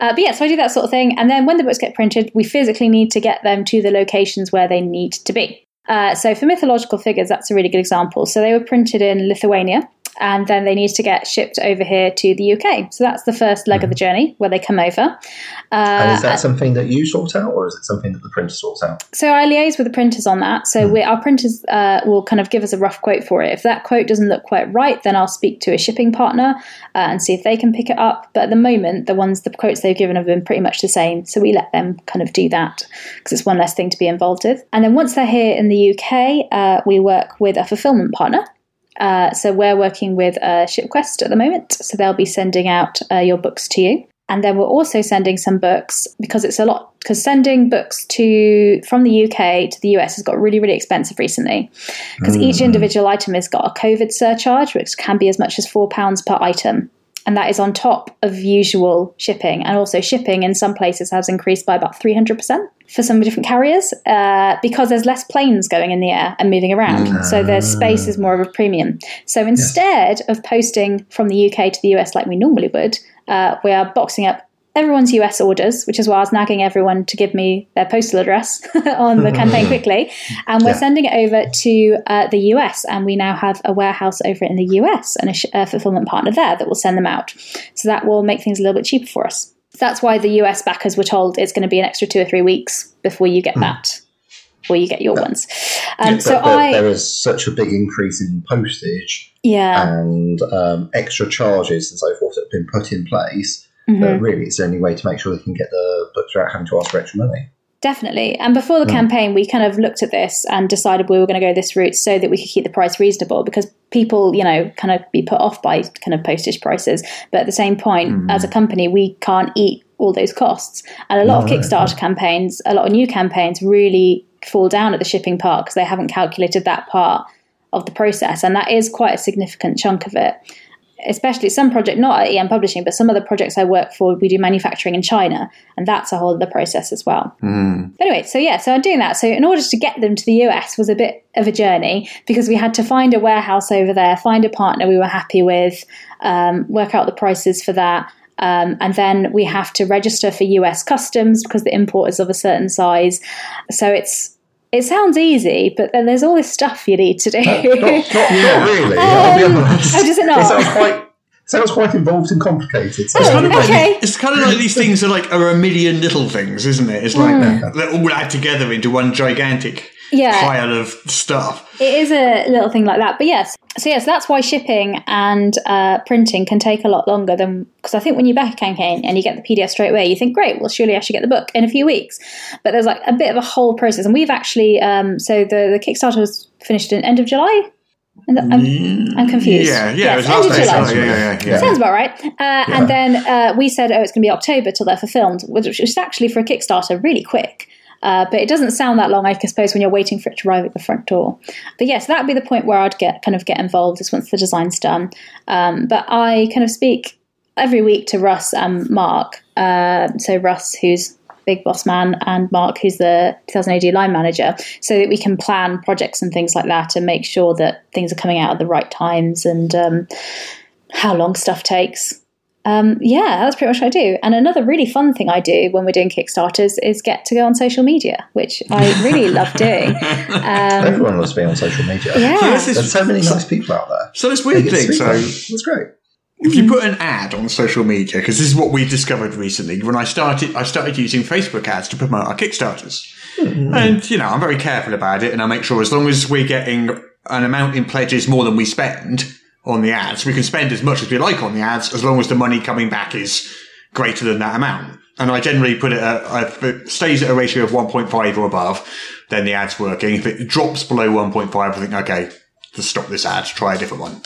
Uh, but yeah, so I do that sort of thing, and then when the books get printed, we physically need to get them to the locations where they need to be. Uh, so for mythological figures, that's a really good example. So they were printed in Lithuania, and then they need to get shipped over here to the UK. So that's the first leg of the journey where they come over. and Uh, is that something that you sort out, or is it something that the printer sorts out? so I liaise with the printers on that. So we, our printers uh, will kind of give us a rough quote for it. If that quote doesn't look quite right, then I'll speak to a shipping partner uh, and see if they can pick it up. But at the moment, the ones the quotes they've given have been pretty much the same. So we let them kind of do that because it's one less thing to be involved with. And then once they're here in the UK, uh, we work with a fulfillment partner. Uh, so we're working with uh, ShipQuest at the moment. So they'll be sending out uh, your books to you. And then we're also sending some books because it's a lot because sending books to from the UK to the US has got really really expensive recently because each individual item has got a COVID surcharge which can be as much as four pounds per item. And that is on top of usual shipping. And also, shipping in some places has increased by about 300% for some different carriers uh, because there's less planes going in the air and moving around. So their space is more of a premium. So instead of posting from the UK to the US like we normally would, uh, we are boxing up everyone's US orders, which is why I was nagging everyone to give me their postal address on the campaign quickly. And we're Yeah. sending it over to uh, the US, and we now have a warehouse over in the US and a, sh- a fulfillment partner there that will send them out. So that will make things a little bit cheaper for us. So that's why the US backers were told it's going to be an extra two or three weeks before you get that, before you get your ones. Um, so there, I, there is such a big increase in postage yeah, and um, extra charges and so forth that have been put in place Mm-hmm. really it's the only way to make sure they can get the books without having to ask for extra money. Definitely. And before the campaign, we kind of looked at this and decided we were going to go this route so that we could keep the price reasonable because people, you know, kind of be put off by kind of postage prices. But at the same point, as a company, we can't eat all those costs. And a lot of Kickstarter campaigns, a lot of new campaigns really fall down at the shipping part because they haven't calculated that part of the process. And that is quite a significant chunk of it especially some project not at EN Publishing, but some other projects I work for, we do manufacturing in China, and that's a whole other process as well. Anyway, so yeah, so I'm doing that. So in order to get them to the US was a bit of a journey because we had to find a warehouse over there, find a partner we were happy with, um, work out the prices for that. Um, and then we have to register for US customs because the import is of a certain size. So it's it sounds easy, but then there's all this stuff you need to do. Not, not, not really. I'll be Um, honest. oh, does it It not? sounds quite sounds quite involved and complicated. So Oh, kind of like okay. it's kind of like these things are like are a million little things, isn't it? It's like Mm. they're all add together into one gigantic Yeah. pile of stuff. It is a little thing like that, but yes. So yes, that's why shipping and uh, printing can take a lot longer than because I think when you back a campaign and you get the PDF straight away, you think, great, well, surely I should get the book in a few weeks. But there's like a bit of a whole process, and we've actually um, so the the Kickstarter was finished in end of July. And I'm, I'm confused. Yeah, yeah, Yes, it was end last of. July. Yeah, yeah, yeah. yeah. Sounds about right. Uh, And then uh, we said, oh, it's going to be October till they're fulfilled, which is actually for a Kickstarter really quick. Uh, but it doesn't sound that long, I suppose, when you're waiting for it to arrive at the front door. But yes, that would be the point where I'd get kind of get involved is once the design's done. Um, but I kind of speak every week to Russ and Mark uh, so Russ, who's big boss man, and Mark, who's the 2000 AD line manager, so that we can plan projects and things like that and make sure that things are coming out at the right times and um, how long stuff takes. Um, yeah, that's pretty much what I do. And another really fun thing I do when we're doing Kickstarters is get to go on social media, which I really love doing. Um, Everyone loves being on social media. yeah. So this is- There's so many nice people out there. So this They weird thing. So. It's great. if you put an ad on social media, because this is what we discovered recently. When I started, I started using Facebook ads to promote our Kickstarters, and you know I'm very careful about it, and I make sure as long as we're getting an amount in pledges more than we spend on the ads, we can spend as much as we like on the ads, as long as the money coming back is greater than that amount. And I generally put it at, uh, if it stays at a ratio of 1.5 or above, then the ad's working. If it drops below 1.5, I think, okay, to stop this ad, try a different one.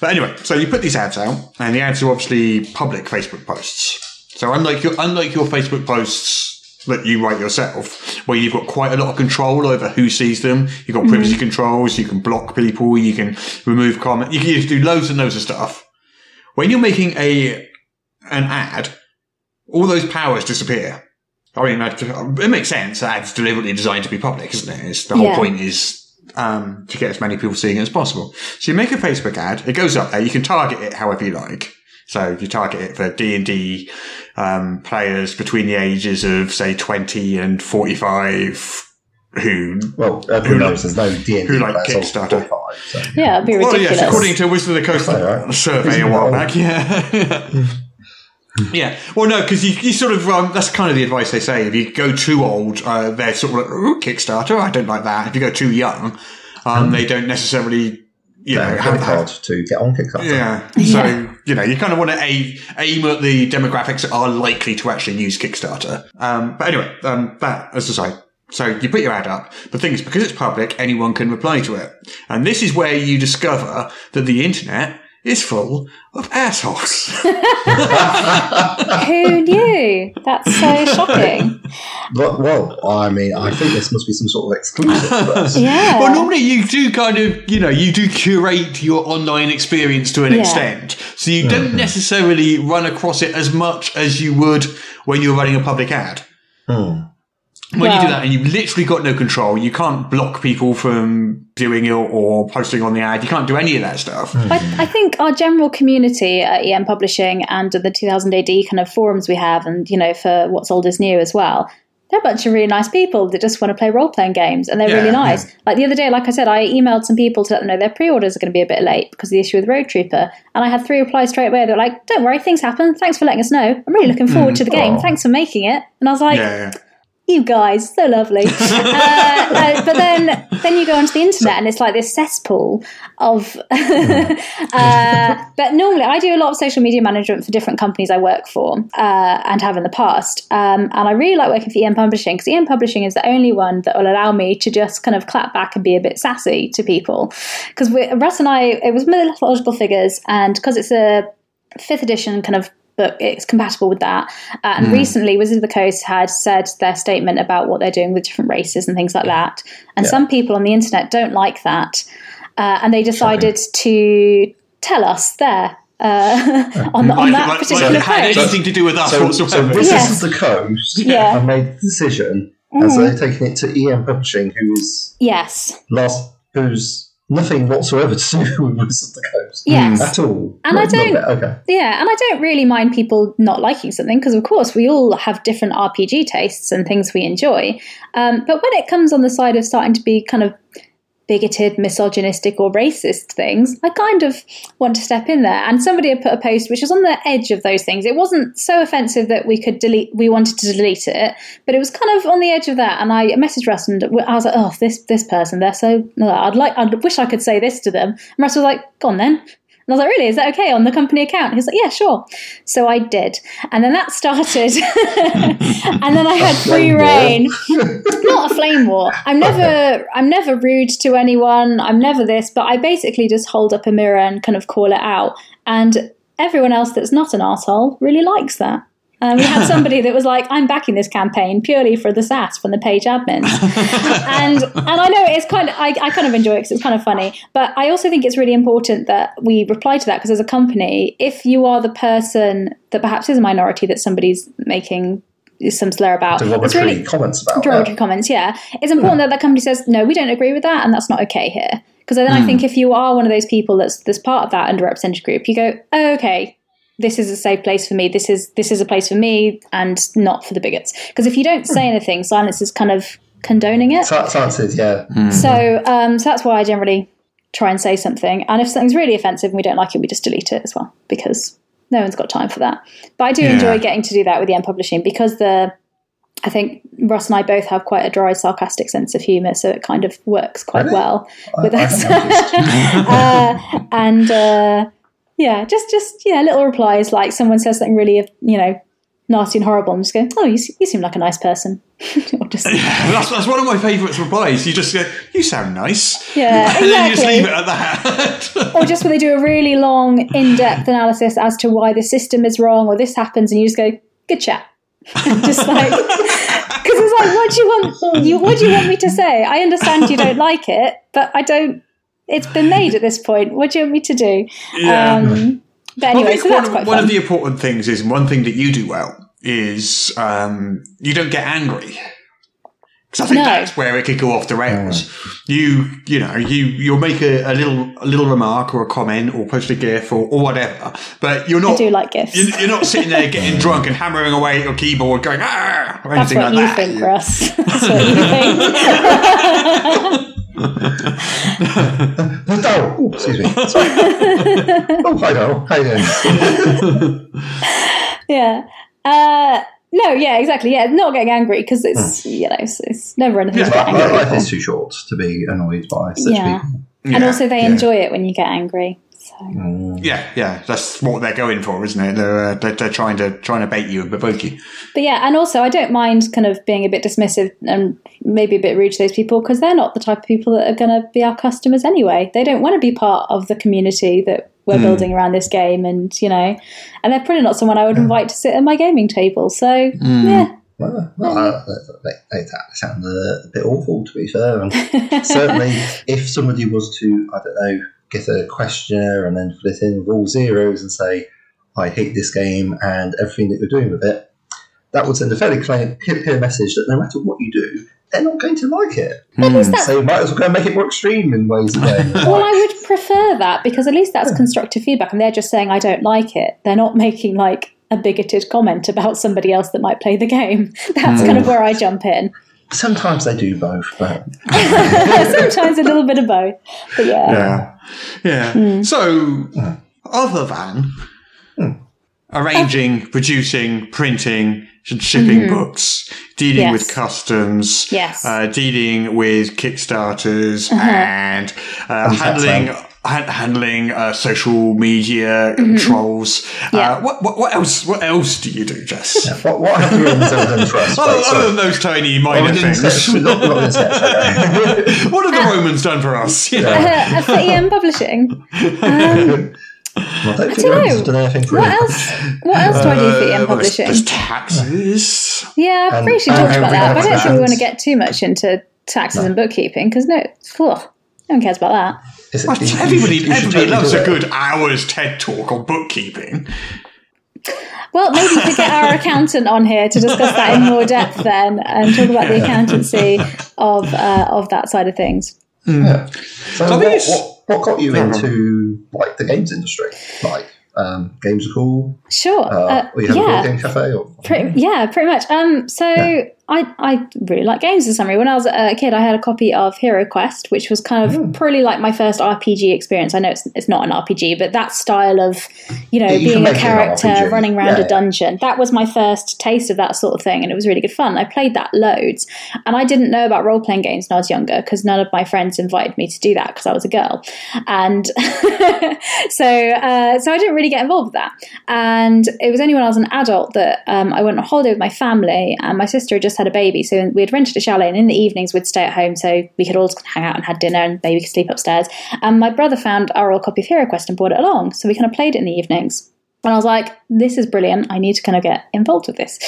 But anyway, so you put these ads out, and the ads are obviously public Facebook posts. So unlike your unlike your Facebook posts that you write yourself, where you've got quite a lot of control over who sees them, you've got privacy controls, you can block people, you can remove comment, you can just do loads and loads of stuff. When you're making a an ad, all those powers disappear. I mean, it makes sense. Ads deliberately designed to be public, isn't it? It's, the whole Yeah. point is um, to get as many people seeing it as possible. So you make a Facebook ad, it goes up there. You can target it however you like. So you target it for D and D um, players between the ages of say twenty and forty-five, who Well, Who everyone like- knows there's no D&D who like Kickstarter? over 45, so. yeah, it'd be Well, ridiculous. yes, according to Wizard of the Coast That's all right. survey a while back, yeah. yeah. Well, no, because you, you sort of, um, that's kind of the advice they say. If you go too old, uh, they're sort of like, ooh, Kickstarter, I don't like that. If you go too young, um, they don't necessarily, you know, No, have credit that. card to get on Kickstarter. Yeah. So, you know, you kind of want to aim, aim at the demographics that are likely to actually use Kickstarter. Um, but anyway, um, that, as say, so you put your ad up. The thing is, because it's public, anyone can reply to it. And this is where you discover that the internet is full of assholes. Who knew? That's so shocking. But, well, I mean, I think this must be some sort of exclusive. But Yeah. well, normally you do kind of, you know, you do curate your online experience to an Yeah. extent. So you don't necessarily run across it as much as you would when you're running a public ad. Hmm. When you do that and you've literally got no control, you can't block people from doing it or posting on the ad. You can't do any of that stuff. Hmm. I, I think our general community at EN Publishing and the 2000 AD kind of forums we have, and you know, for what's old is new as well, they're a bunch of really nice people that just want to play role playing games, and they're Yeah, really nice. yeah. Like the other day, like I said, I emailed some people to let them know their pre orders are going to be a bit late because of the issue with Rogue Trooper, and I had three replies straight away. They're like, "Don't worry, things happen. Thanks for letting us know. I'm really looking forward hmm. to the game. Aw. Thanks for making it." And I was like, Yeah, yeah. You guys so lovely. Uh, uh, but then then you go onto the internet and it's like this cesspool of uh, but normally i do a lot of social media management for different companies i work for uh, and have in the past. Um, and i really like working for EN publishing because EN publishing is the only one that will allow me to just kind of clap back and be a bit sassy to people. Because russ and i it was mythological figures and because it's a fifth edition kind of book it's compatible with that. Uh, and recently wizard of the coast had said their statement about what they're doing with different races and things like that. And some people on the internet don't like that. Uh, and they decided to tell us there uh, on, on Like, that like, particular like it post. anything to do with us so, whatsoever. so Wizards Yes. of the Coast Yeah. have made the decision, and so they're taking it to EN Publishing, who is yes. last, who's nothing whatsoever to do with Wizards of the Coast. Yes. At all. And I Not- don't- Okay. Yeah, and I don't really mind people not liking something because, of course, we all have different RPG tastes and things we enjoy. Um, but when it comes on the side of starting to be kind of bigoted, misogynistic, or racist things, I kind of want to step in there. And somebody had put a post which was on the edge of those things. It wasn't so offensive that we could delete, we wanted to delete it, but it was kind of on the edge of that. And I messaged Russ and I was like, "Oh, this this person, they're so. I'd like, I wish I could say this to them." And Russ was like, "Go on then." And I was like, really? Is that okay on the company account? He was like, yeah, sure. So I did. And then that started. and then I had free reign. Not a flame war. I'm never I'm never rude to anyone. I'm never this, but I basically just hold up a mirror and kind of call it out. And everyone else that's not an asshole really likes that. Um, we had somebody that was like, "I'm backing this campaign purely for the sass from the page admins," and and I know it's kind of I, I kind of enjoy it because it's kind of funny, but I also think it's really important that we reply to that because as a company, if you are the person that perhaps is a minority that somebody's making some slur about, it's Derogatory really comments about derogatory that. comments. Yeah, it's important that that company says no, we don't agree with that, and that's not okay here. Because then I think if you are one of those people that's that's part of that underrepresented group, you go, oh, okay, this is a safe place for me. This is this is a place for me, and not for the bigots. Because if you don't say anything, silence is kind of condoning it. So that's answered, yeah. So, um, so that's why I generally try and say something. And if something's really offensive and we don't like it, we just delete it as well because no one's got time for that. But I do enjoy getting to do that with the EN publishing because the I think Russ and I both have quite a dry, sarcastic sense of humour, so it kind of works quite Really? well with I us. haven't uh, and uh, yeah, just just yeah, little replies like someone says something really you know nasty and horrible, and just go, "Oh, you, you seem like a nice person." just That's, that's one of my favourite replies. You just go, "You sound nice," yeah, and then you just leave it at that. or just when they do a really long, in-depth analysis as to why the system is wrong or this happens, and you just go, "Good chat." just like because it's like, what do you want? You what do you want me to say? I understand you don't like it, but I don't. It's been made at this point. What do you want me to do? Yeah. Um, but I anyway, think so one, that's of, quite one fun. of the important things is one thing that you do well is um, you don't get angry. Because I think No. that's where it could go off the rails. You, you know, you you'll make a, a little a little remark or a comment or post a gif or, or whatever, but you're I not do like gifts. you're, you're not sitting there getting drunk and hammering away at your keyboard going ah or That's anything what like you that. think, Russ. That's what you think. Oh, oh, excuse me. Sorry. oh, hi, Noel. How you doing? yeah. Uh, no, yeah, exactly. Yeah, not getting angry because it's you know it's, it's never anything to get My angry life is too short to be annoyed by such Yeah. people. and also they yeah. enjoy it when you get angry. So Yeah, yeah, that's what they're going for, isn't it? They're uh, they're, they're trying to trying to bait you and provoke you. But yeah, and also I don't mind kind of being a bit dismissive and maybe a bit rude to those people because they're not the type of people that are going to be our customers anyway. They don't want to be part of the community that we're building around this game, and you know, and they're probably not someone I would invite to sit at my gaming table. So yeah, Well, well, uh, that, that, that sounds a bit awful, to be fair. And certainly, if somebody was to, I don't know, get a questionnaire and then fill it in with all zeros and say, I hate this game and everything that you're doing with it, that would send a fairly clear, clear message that no matter what you do, they're not going to like it. Hmm. least So you might as well go and make it more extreme in ways Well, I would prefer that because at least that's constructive feedback, and they're just saying I don't like it. They're not making like a bigoted comment about somebody else that might play the game. That's kind of hmm. where I jump in. Sometimes they do both, but Sometimes a little bit of both, but yeah, Yeah. Yeah. Hmm. So, other than arranging, producing, printing, and shipping books, dealing Mm-hmm. Yes. with customs, Yes. Uh-huh. uh, dealing with Kickstarters, and uh, And handling. Tax han- Handling uh, social media Mm-hmm. trolls. Yeah. Uh, what, what what else? What else do you do, Jess? what, what have you done other than trust? Other, Wait, other sorry. than those tiny minor we didn't things, say- not- not this yet, what have the Romans done for us? You know? uh, for EN Publishing. Well, I don't think don't Romans know. have done anything for What else? What else do I do for EN Uh, well, there's, Publishing? there's taxes. Yeah, I've And- briefly and talked about that, but I don't think we want to get too much into taxes and bookkeeping because no, phew, no one cares about that. Is it- Well, you- you everybody, should- you should everybody totally loves a good hour's TED talk on bookkeeping. Well, maybe we could get our accountant on here to discuss that in more depth then and talk about the accountancy of uh, of that side of things. Yeah. So, I think what, what, what got you into like the games industry? Like um, games are cool. Sure. Uh, Uh, we have a yeah. board game cafe. Or, Pretty, yeah, pretty much. Um, so I I really like games in summary. When I was a kid, I had a copy of Hero Quest, which was kind of probably like my first RPG experience. I know it's, it's not an RPG, but that style of you know Yeah, you being a make it an character, running around Yeah, a yeah. dungeon. That was my first taste of that sort of thing, and it was really good fun. I played that loads, and I didn't know about role playing games when I was younger because none of my friends invited me to do that because I was a girl, and so uh, so I didn't really get involved with that. And it was only when I was an adult that um, I went on holiday with my family, and my sister had just had a baby, so we had rented a chalet, and in the evenings we'd stay at home so we could all hang out and had dinner, and baby could sleep upstairs. And my brother found our old copy of Hero Quest and brought it along, so we kind of played it in the evenings. And I was like, this is brilliant. I need to kind of get involved with this.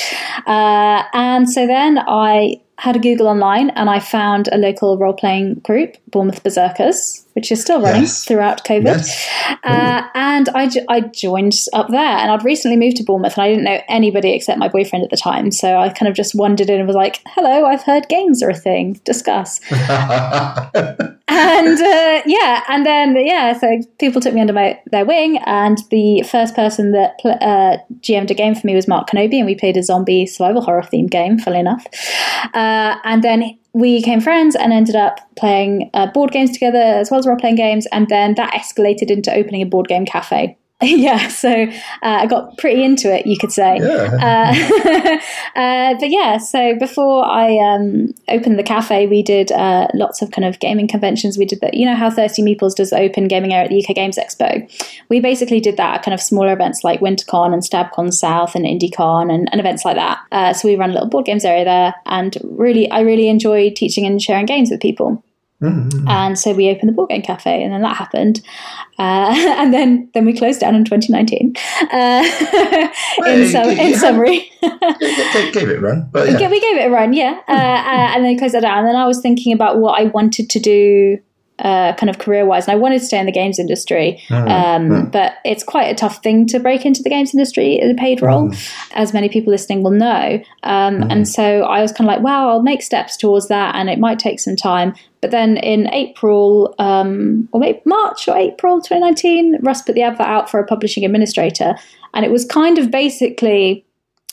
Uh, and so then I had a Google online and I found a local role playing group, Bournemouth Berserkers, which is still running Yes. throughout COVID. Yes. Uh, and I, I joined up there. And I'd recently moved to Bournemouth and I didn't know anybody except my boyfriend at the time. So I kind of just wandered in and was like, hello, I've heard games are a thing. Discuss and uh, yeah, and then yeah, so people took me under my, their wing, and the first person that pl- uh, GM'd a game for me was Mark Kenobi, and we played a zombie survival horror themed game, funnily enough. Uh, and then we became friends and ended up playing uh, board games together as well as role playing games, and then that escalated into opening a board game cafe. yeah, so uh, I got pretty into it, you could say. Yeah. Uh, uh, but yeah, so before I um, opened the cafe, we did uh, lots of kind of gaming conventions. We did that, you know, how Thirsty Meeples does the open gaming area at the UK Games Expo. We basically did that at kind of smaller events like WinterCon and StabCon South and IndieCon and, and events like that. Uh, so we run a little board games area there, and really, I really enjoy teaching and sharing games with people. And so we opened the board game cafe, and then that happened, uh, and then then we closed down in 2019. Uh, in, in summary, Gave, gave it a run, but yeah. yeah, we gave it a run, yeah, uh, uh, and then closed that down. And then I was thinking about what I wanted to do. Uh, kind of career wise, and I wanted to stay in the games industry, um, but it's quite a tough thing to break into the games industry as a paid role, as many people listening will know. Um, And so I was kind of like, wow, I'll make steps towards that, and it might take some time. But then in April, um, or maybe March or April 2019, Russ put the advert out for a publishing administrator, and it was kind of basically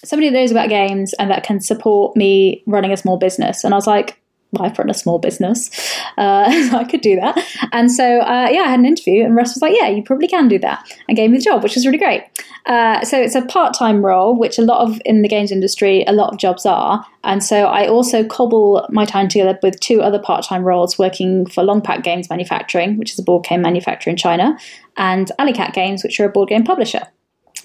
somebody that knows about games and that can support me running a small business. And I was like, I've run a small business. Uh, I could do that. And so, uh, yeah, I had an interview, and Russ was like, yeah, you probably can do that, and gave me the job, which was really great. Uh, so it's a part time role, which a lot of in the games industry, a lot of jobs are. And so I also cobble my time together with two other part time roles working for Longpack Games Manufacturing, which is a board game manufacturer in China, and Alley Cat Games, which are a board game publisher.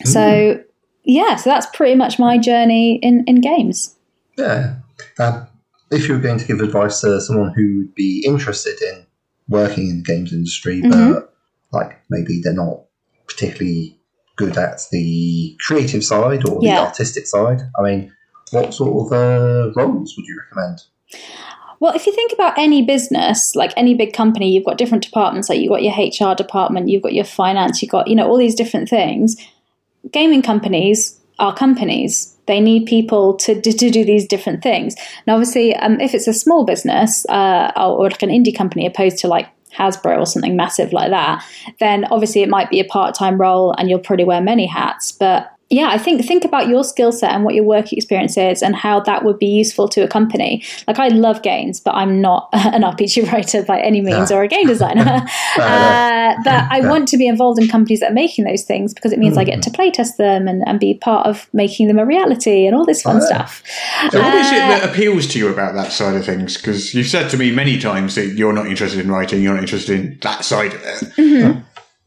So, yeah, so that's pretty much my journey in, in games. Yeah. Um, if you were going to give advice to someone who would be interested in working in the games industry, Mm-hmm. but like maybe they're not particularly good at the creative side or Yeah. the artistic side, I mean, what sort of uh, roles would you recommend? Well, if you think about any business, like any big company, you've got different departments. Like you've got your HR department, you've got your finance, you've got you know all these different things. Gaming companies are companies. They need people to, to, to do these different things. And obviously, um, if it's a small business uh, or, or like an indie company, opposed to like Hasbro or something massive like that, then obviously it might be a part time role, and you'll probably wear many hats. But yeah, I think think about your skill set and what your work experience is and how that would be useful to a company. Like I love games, but I'm not an RPG writer by any means or a game designer. uh, but I want to be involved in companies that are making those things because it means I get to play test them and, and be part of making them a reality and all this fun Oh, yeah. stuff. So what is it Uh, that appeals to you about that side of things? Because you've said to me many times that you're not interested in writing, you're not interested in that side of it. Mm-hmm.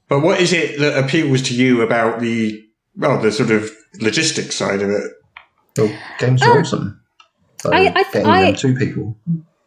But what is it that appeals to you about the well, the sort of logistics side of it? Well, games are awesome. So Uh, I- I- getting I- them to people.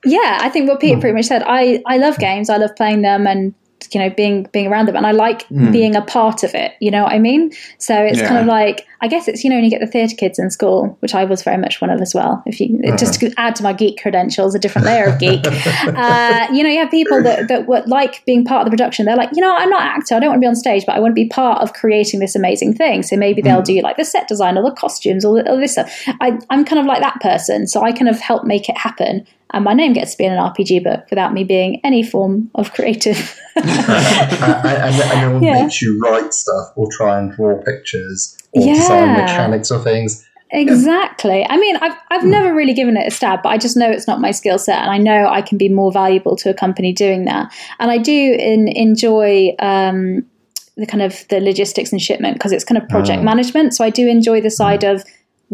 Yeah, I think what Peter pretty much said. I, I love games. I love playing them and you know being being around them and I like being a part of it. You know what I mean? So it's kind of like I guess it's you know when you get the theatre kids in school, which I was very much one of as well. If you just to add to my geek credentials, a different layer of geek. uh, you know, you have people that that would like being part of the production. They're like, you know, I'm not an actor. I don't want to be on stage, but I want to be part of creating this amazing thing. So maybe they'll do like the set design or the costumes or, all this stuff. I, I'm kind of like that person, so I kind of help make it happen. And my name gets to be in an RPG book without me being any form of creative. And, and, and no one Yeah. makes you write stuff or try and draw pictures or design Yeah. mechanics or things. Exactly. I mean, I've I've never really given it a stab, but I just know it's not my skill set, and I know I can be more valuable to a company doing that. And I do in, enjoy um, the kind of the logistics and shipment because it's kind of project management. So I do enjoy the side of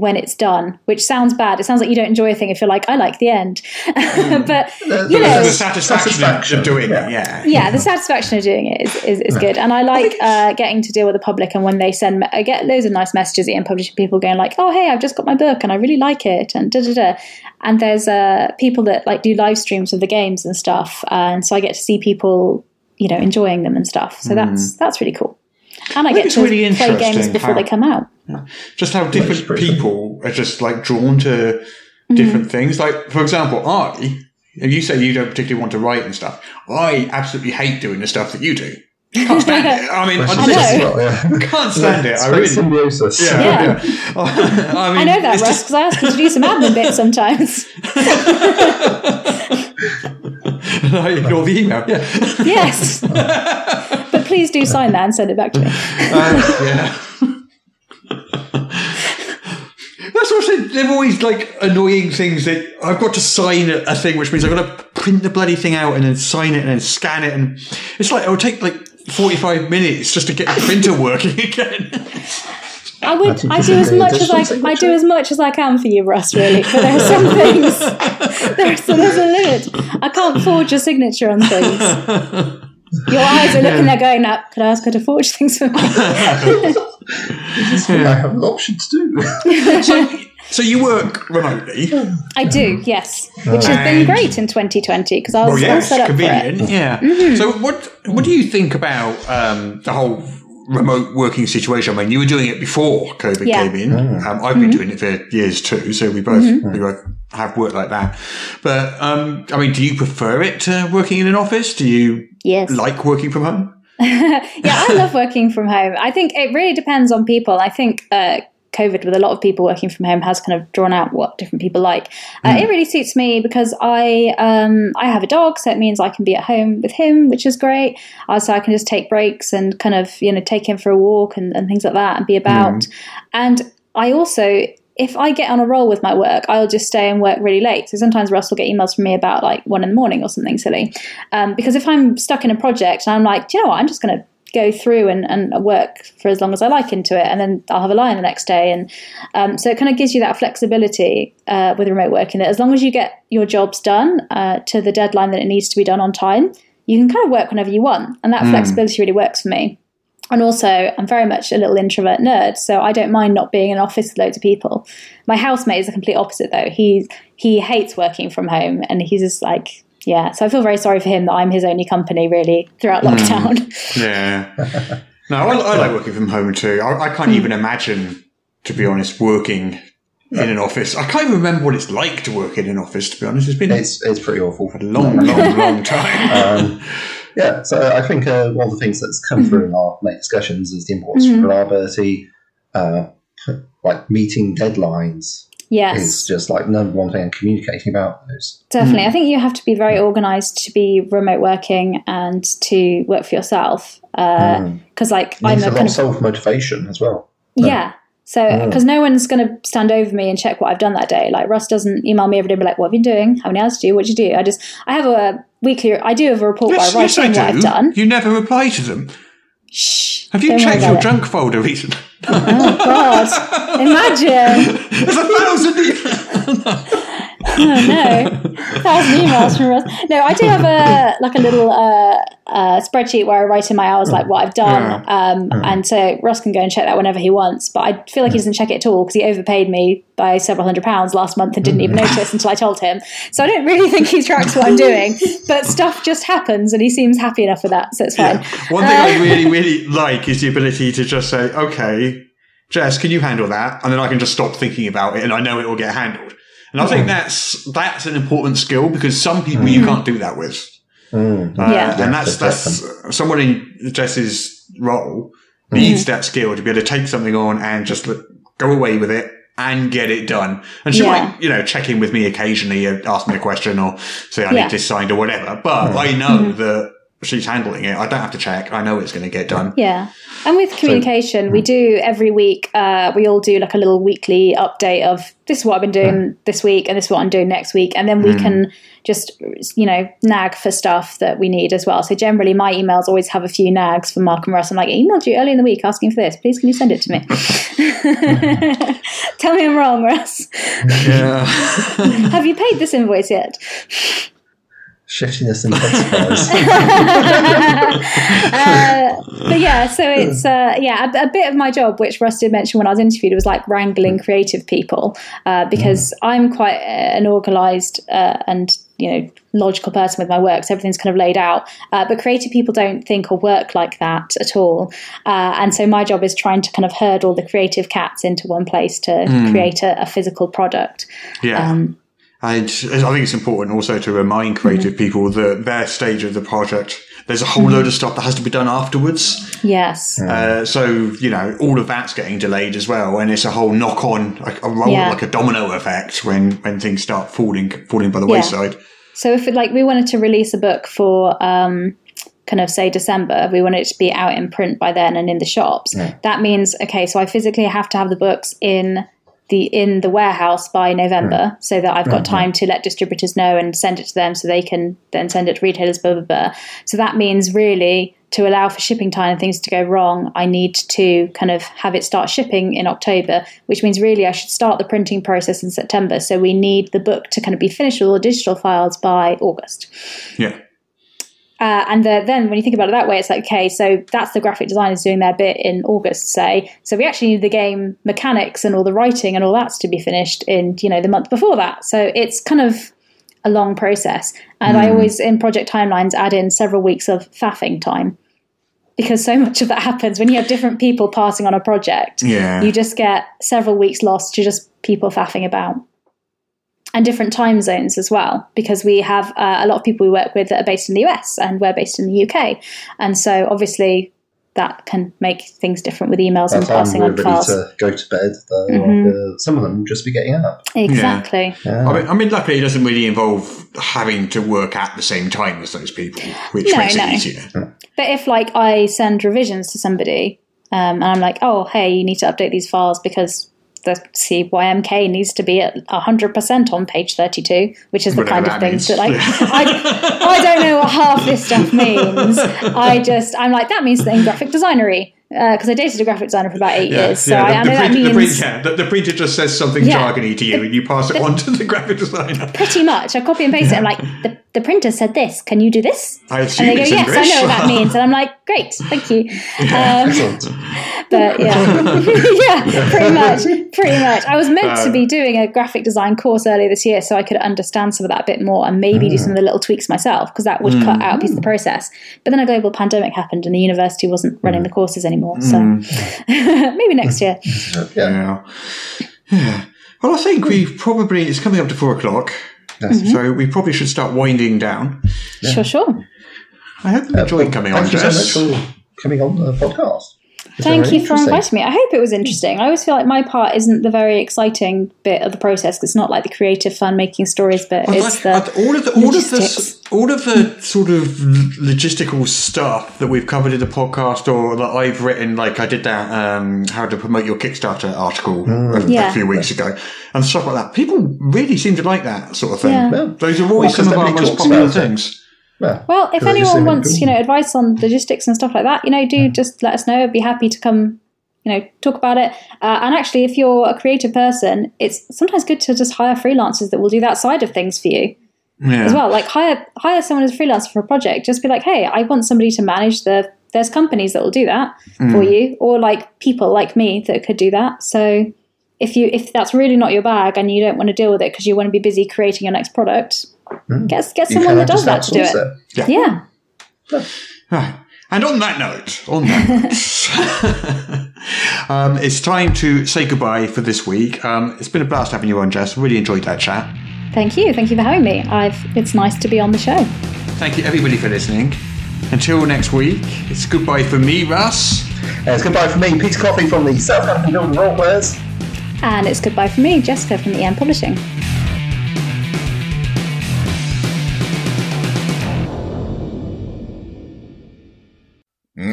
when it's done, which sounds bad. It sounds like you don't enjoy a thing if you're like, I like the end, but you know, the satisfaction, satisfaction, of doing yeah. it, yeah. yeah, the satisfaction of doing it is, is, is good. And I like uh, getting to deal with the public. And when they send, me- I get loads of nice messages in publishing people going like, "Oh, hey, I've just got my book and I really like it," and da da da. And there's uh, people that like do live streams of the games and stuff, and so I get to see people, you know, enjoying them and stuff. So that's that's really cool. And I, I get think to it's really play games interesting before how- they come out. just how different people are just like drawn to Mm-hmm. different things. Like, for example, I, if you say you don't particularly want to write and stuff, I absolutely hate doing the stuff that you do. Can't stand it. I mean, I, I just know. can't stand it. I like really. symbiosis. Yeah, Yeah. yeah. I, mean, I know that, it's Russ, because I ask you to do some admin bits sometimes. I ignore the email. Yeah. Yes. but please do sign that and send it back to me. Uh, yeah. That's what I said. They're always like annoying things that I've got to sign a, a thing, which means I've got to print the bloody thing out and then sign it and then scan it. And it's like, it would take like 45 minutes just to get the printer working again. I would. I do as much as I. I do as much as I can for you, Russ. Really, but there are some things. There's there's a limit. I can't forge a signature on things. Your eyes are looking there, going, up. could I ask her to forge things for me?" I have an option to do. so, so you work remotely. I do, yes, which has been great in 2020 because I was Well, yeah, all set up for it. Mm-hmm. convenient. Yeah. So what what do you think about um, the whole remote working situation? I mean, you were doing it before COVID Yeah. Mm-hmm. came in. Um, I've been doing it for years too, so we both we both have worked like that. But um, I mean, do you prefer it to working in an office? Do you Yes. like working from home? yeah, I love working from home. I think it really depends on people. I think uh, COVID, with a lot of people working from home, has kind of drawn out what different people like. Uh, It really suits me because I um, I have a dog, so it means I can be at home with him, which is great. So I can just take breaks and kind of you know take him for a walk and, and things like that, and be about. And I also. If I get on a roll with my work, I'll just stay and work really late. So sometimes Russ will get emails from me about like one in the morning or something silly. Um, because if I'm stuck in a project and I'm like, do you know what, I'm just going to go through and, and work for as long as I like into it, and then I'll have a line the next day. And um, so it kind of gives you that flexibility uh, with remote working that as long as you get your jobs done uh, to the deadline that it needs to be done on time, you can kind of work whenever you want. And that flexibility really works for me. And also, I'm very much a little introvert nerd, so I don't mind not being in an office with loads of people. My housemate is the complete opposite, though. He he hates working from home, and he's just like, yeah. So I feel very sorry for him that I'm his only company really throughout lockdown. Yeah. no, I, I like working from home too. I, I can't even imagine, to be honest, working in an office. I can't even remember what it's like to work in an office. To be honest, it's been It's it's pretty awful. For a long, long, long time. Um, yeah, so I think uh, one of the things that's come through in our late discussions is the importance Mhm. of reliability, uh, like meeting deadlines yes. is just like number one thing and communicating about those. Definitely. Hmm. I think you have to be very hmm. organized to be remote working and to work for yourself. Uh, hmm. Because, like, You I'm a a lot kind of of. self motivation as well. Yeah. So, because no one's going to stand over me and check what I've done that day. Like, Russ doesn't email me every day and be like, What have you been doing? How many hours did you do? What did you do? I just, I have a weekly, I do have a report yes, where I yes, write I in do. what I've done. You never reply to them. Shh. Have you don't checked your it. junk folder recently? Oh, God. Imagine. There's a thousand. Oh no, thousand emails from Russ. No, I do have a like a little uh, uh, spreadsheet where I write in my hours, like what I've done, um, and so Russ can go and check that whenever he wants. But I feel like he doesn't check it at all because he overpaid me by several hundred pounds last month and didn't even notice until I told him. So I don't really think he tracks what I'm doing, but stuff just happens, and he seems happy enough with that, so it's fine. One thing I really, really like is the ability to just say, "Okay, Jess, can you handle that?" And then I can just stop thinking about it, and I know it will get handled. And I think that's that's an important skill because some people you can't do that with. Mm. Uh, Yeah. and that's that's someone in Jess's role needs that skill to be able to take something on and just let- go away with it and get it done. And she Yeah. might, you know, check in with me occasionally, uh, ask me a question or say I Yeah. need this signed or whatever. But I know that she's handling it. I don't have to check. I know it's going to get done. Yeah. And with communication, we hmm. do every week, uh, we all do like a little weekly update of this is what I've been doing hmm. this week and this is what I'm doing next week. And then we hmm. can just, you know, nag for stuff that we need as well. So generally, my emails always have a few nags for Mark and Russ. I'm like, I emailed you early in the week asking for this. Please, can you send it to me? Tell me I'm wrong, Russ. Yeah. have you paid this invoice yet? Shiftiness intensifies. uh, but yeah, so it's uh, yeah a, a, bit of my job, which Russ did mention when I was interviewed, was like wrangling creative people uh, because I'm quite an organised uh, and you know logical person with my work, so everything's kind of laid out. Uh, but creative people don't think or work like that at all, uh, and so my job is trying to kind of herd all the creative cats into one place to create a, a, physical product. Yeah. Um, I, I think it's important also to remind creative mm-hmm. people that their stage of the project, there's a whole mm-hmm. load of stuff that has to be done afterwards. Yes. Uh, so, you know, all of that's getting delayed as well. And it's a whole knock on, like a roll, yeah. like a domino effect when, when things start falling, falling by the yeah. wayside. So if it, like we wanted to release a book for, um, kind of say December, we want it to be out in print by then and in the shops. Yeah. That means, okay, so I physically have to have the books in the in the warehouse by November, mm. so that I've got mm-hmm. time to let distributors know and send it to them, so they can then send it to retailers. Blah blah blah. So that means really to allow for shipping time and things to go wrong, I need to kind of have it start shipping in October, which means really I should start the printing process in September. So we need the book to kind of be finished with all the digital files by August. Yeah. Uh, and the, then when you think about it that way, it's like, okay, so that's the graphic designers doing their bit in August, say. So we actually need the game mechanics and all the writing and all that's to be finished in, you know, the month before that. So it's kind of a long process. And mm. I hmm. always, in project timelines, add in several weeks of faffing time. Because so much of that happens when you have different people passing on a project. Yeah. You just get several weeks lost to just people faffing about and different time zones as well, because we have uh, a lot of people we work with that are based in the US and we're based in the UK. And so obviously that can make things different with emails and passing on files. to go to bed, though, mm-hmm. uh, some of them just be getting up. Exactly. Yeah. Yeah. I, mean, I, mean, luckily, it doesn't really involve having to work at the same time as those people, which no, makes no. it easier. But if, like, I send revisions to somebody um, and I'm like, oh, hey, you need to update these files because the CYMK needs to be at 100% on page 32, which is the Whatever kind of things that like, I, I don't know what half this stuff means. I just, I'm like, that means the in graphic designery because uh, I dated a graphic designer for about eight yeah, years. So yeah, the, I, know that means. The, print, yeah, the, the, printer just says something yeah, jargony to you the, and you pass it on to the graphic designer. Pretty much. I copy and paste it. I'm like, the, the printer said this. Can you do this? I assume and they go, yes, English. I know what that means. And I'm like, great, thank you. Um, but yeah, yeah, pretty much. Pretty much. I was meant um, to be doing a graphic design course earlier this year so I could understand some of that a bit more and maybe mm. do some of the little tweaks myself because that would mm. cut out a piece of the process. But then a global pandemic happened and the university wasn't running mm. the courses anymore. So. Mm. Maybe next year. Yeah. yeah. Well, I think we probably, it's coming up to four o'clock. Mm-hmm. So we probably should start winding down. Yeah. Sure, sure. I hope you uh, enjoyed coming on, Jess. So coming on the podcast. Thank you for inviting me. I hope it was interesting. I always feel like my part isn't the very exciting bit of the process. Cause it's not like the creative, fun making stories, but well, it's like, the all of the all of the all of the sort of logistical stuff that we've covered in the podcast, or that I've written. Like I did that um, how to promote your Kickstarter article mm. a, yeah. a, few weeks ago, and stuff like that. People really seem to like that sort of thing. Yeah. Those are always well, some of our most popular things. Yeah, well, if anyone wants, you know, advice on logistics and stuff like that, you know, do yeah. just let us know. I'd be happy to come, you know, talk about it. Uh, and actually, if you're a creative person, it's sometimes good to just hire freelancers that will do that side of things for you yeah. as well. Like hire hire someone as a freelancer for a project. Just be like, hey, I want somebody to manage the. There's companies that will do that mm. for you, or like people like me that could do that. So if you if that's really not your bag and you don't want to deal with it because you want to be busy creating your next product, Mm. Get, get someone that does that to do it. it. Yeah. yeah. Right. And on that note, on that note, um, it's time to say goodbye for this week. Um, it's been a blast having you on, Jess. Really enjoyed that chat. Thank you. Thank you for having me. I've, it's nice to be on the show. Thank you, everybody, for listening. Until next week, it's goodbye for me, Russ. Uh, it's goodbye for me, Peter Coffey from the Southampton Building Role Players. And it's goodbye for me, Jessica from EN Publishing.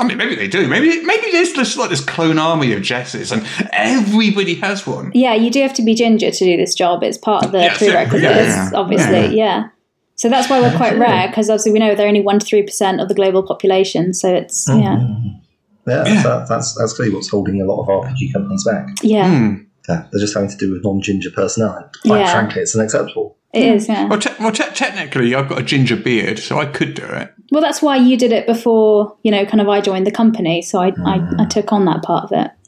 I mean, maybe they do. Maybe maybe there's just like this clone army of Jesses, and everybody has one. Yeah, you do have to be ginger to do this job. It's part of the Yeah, so- prerequisites, yeah, yeah. obviously. Yeah. So that's why we're quite rare, because obviously we know they're only one to three percent of the global population. So it's yeah, Yeah, Yeah. That, that's that's clearly what's holding a lot of RPG companies back. yeah, Hmm. Yeah, they're just having to do with non-ginger personnel. Quite Yeah. frankly, it's unacceptable. it hmm. is. Yeah. Well, te- well te- technically, I've got a ginger beard, so I could do it. Well, that's why you did it before. You know, kind of I joined the company, so I I, I hmm. took on that part of it.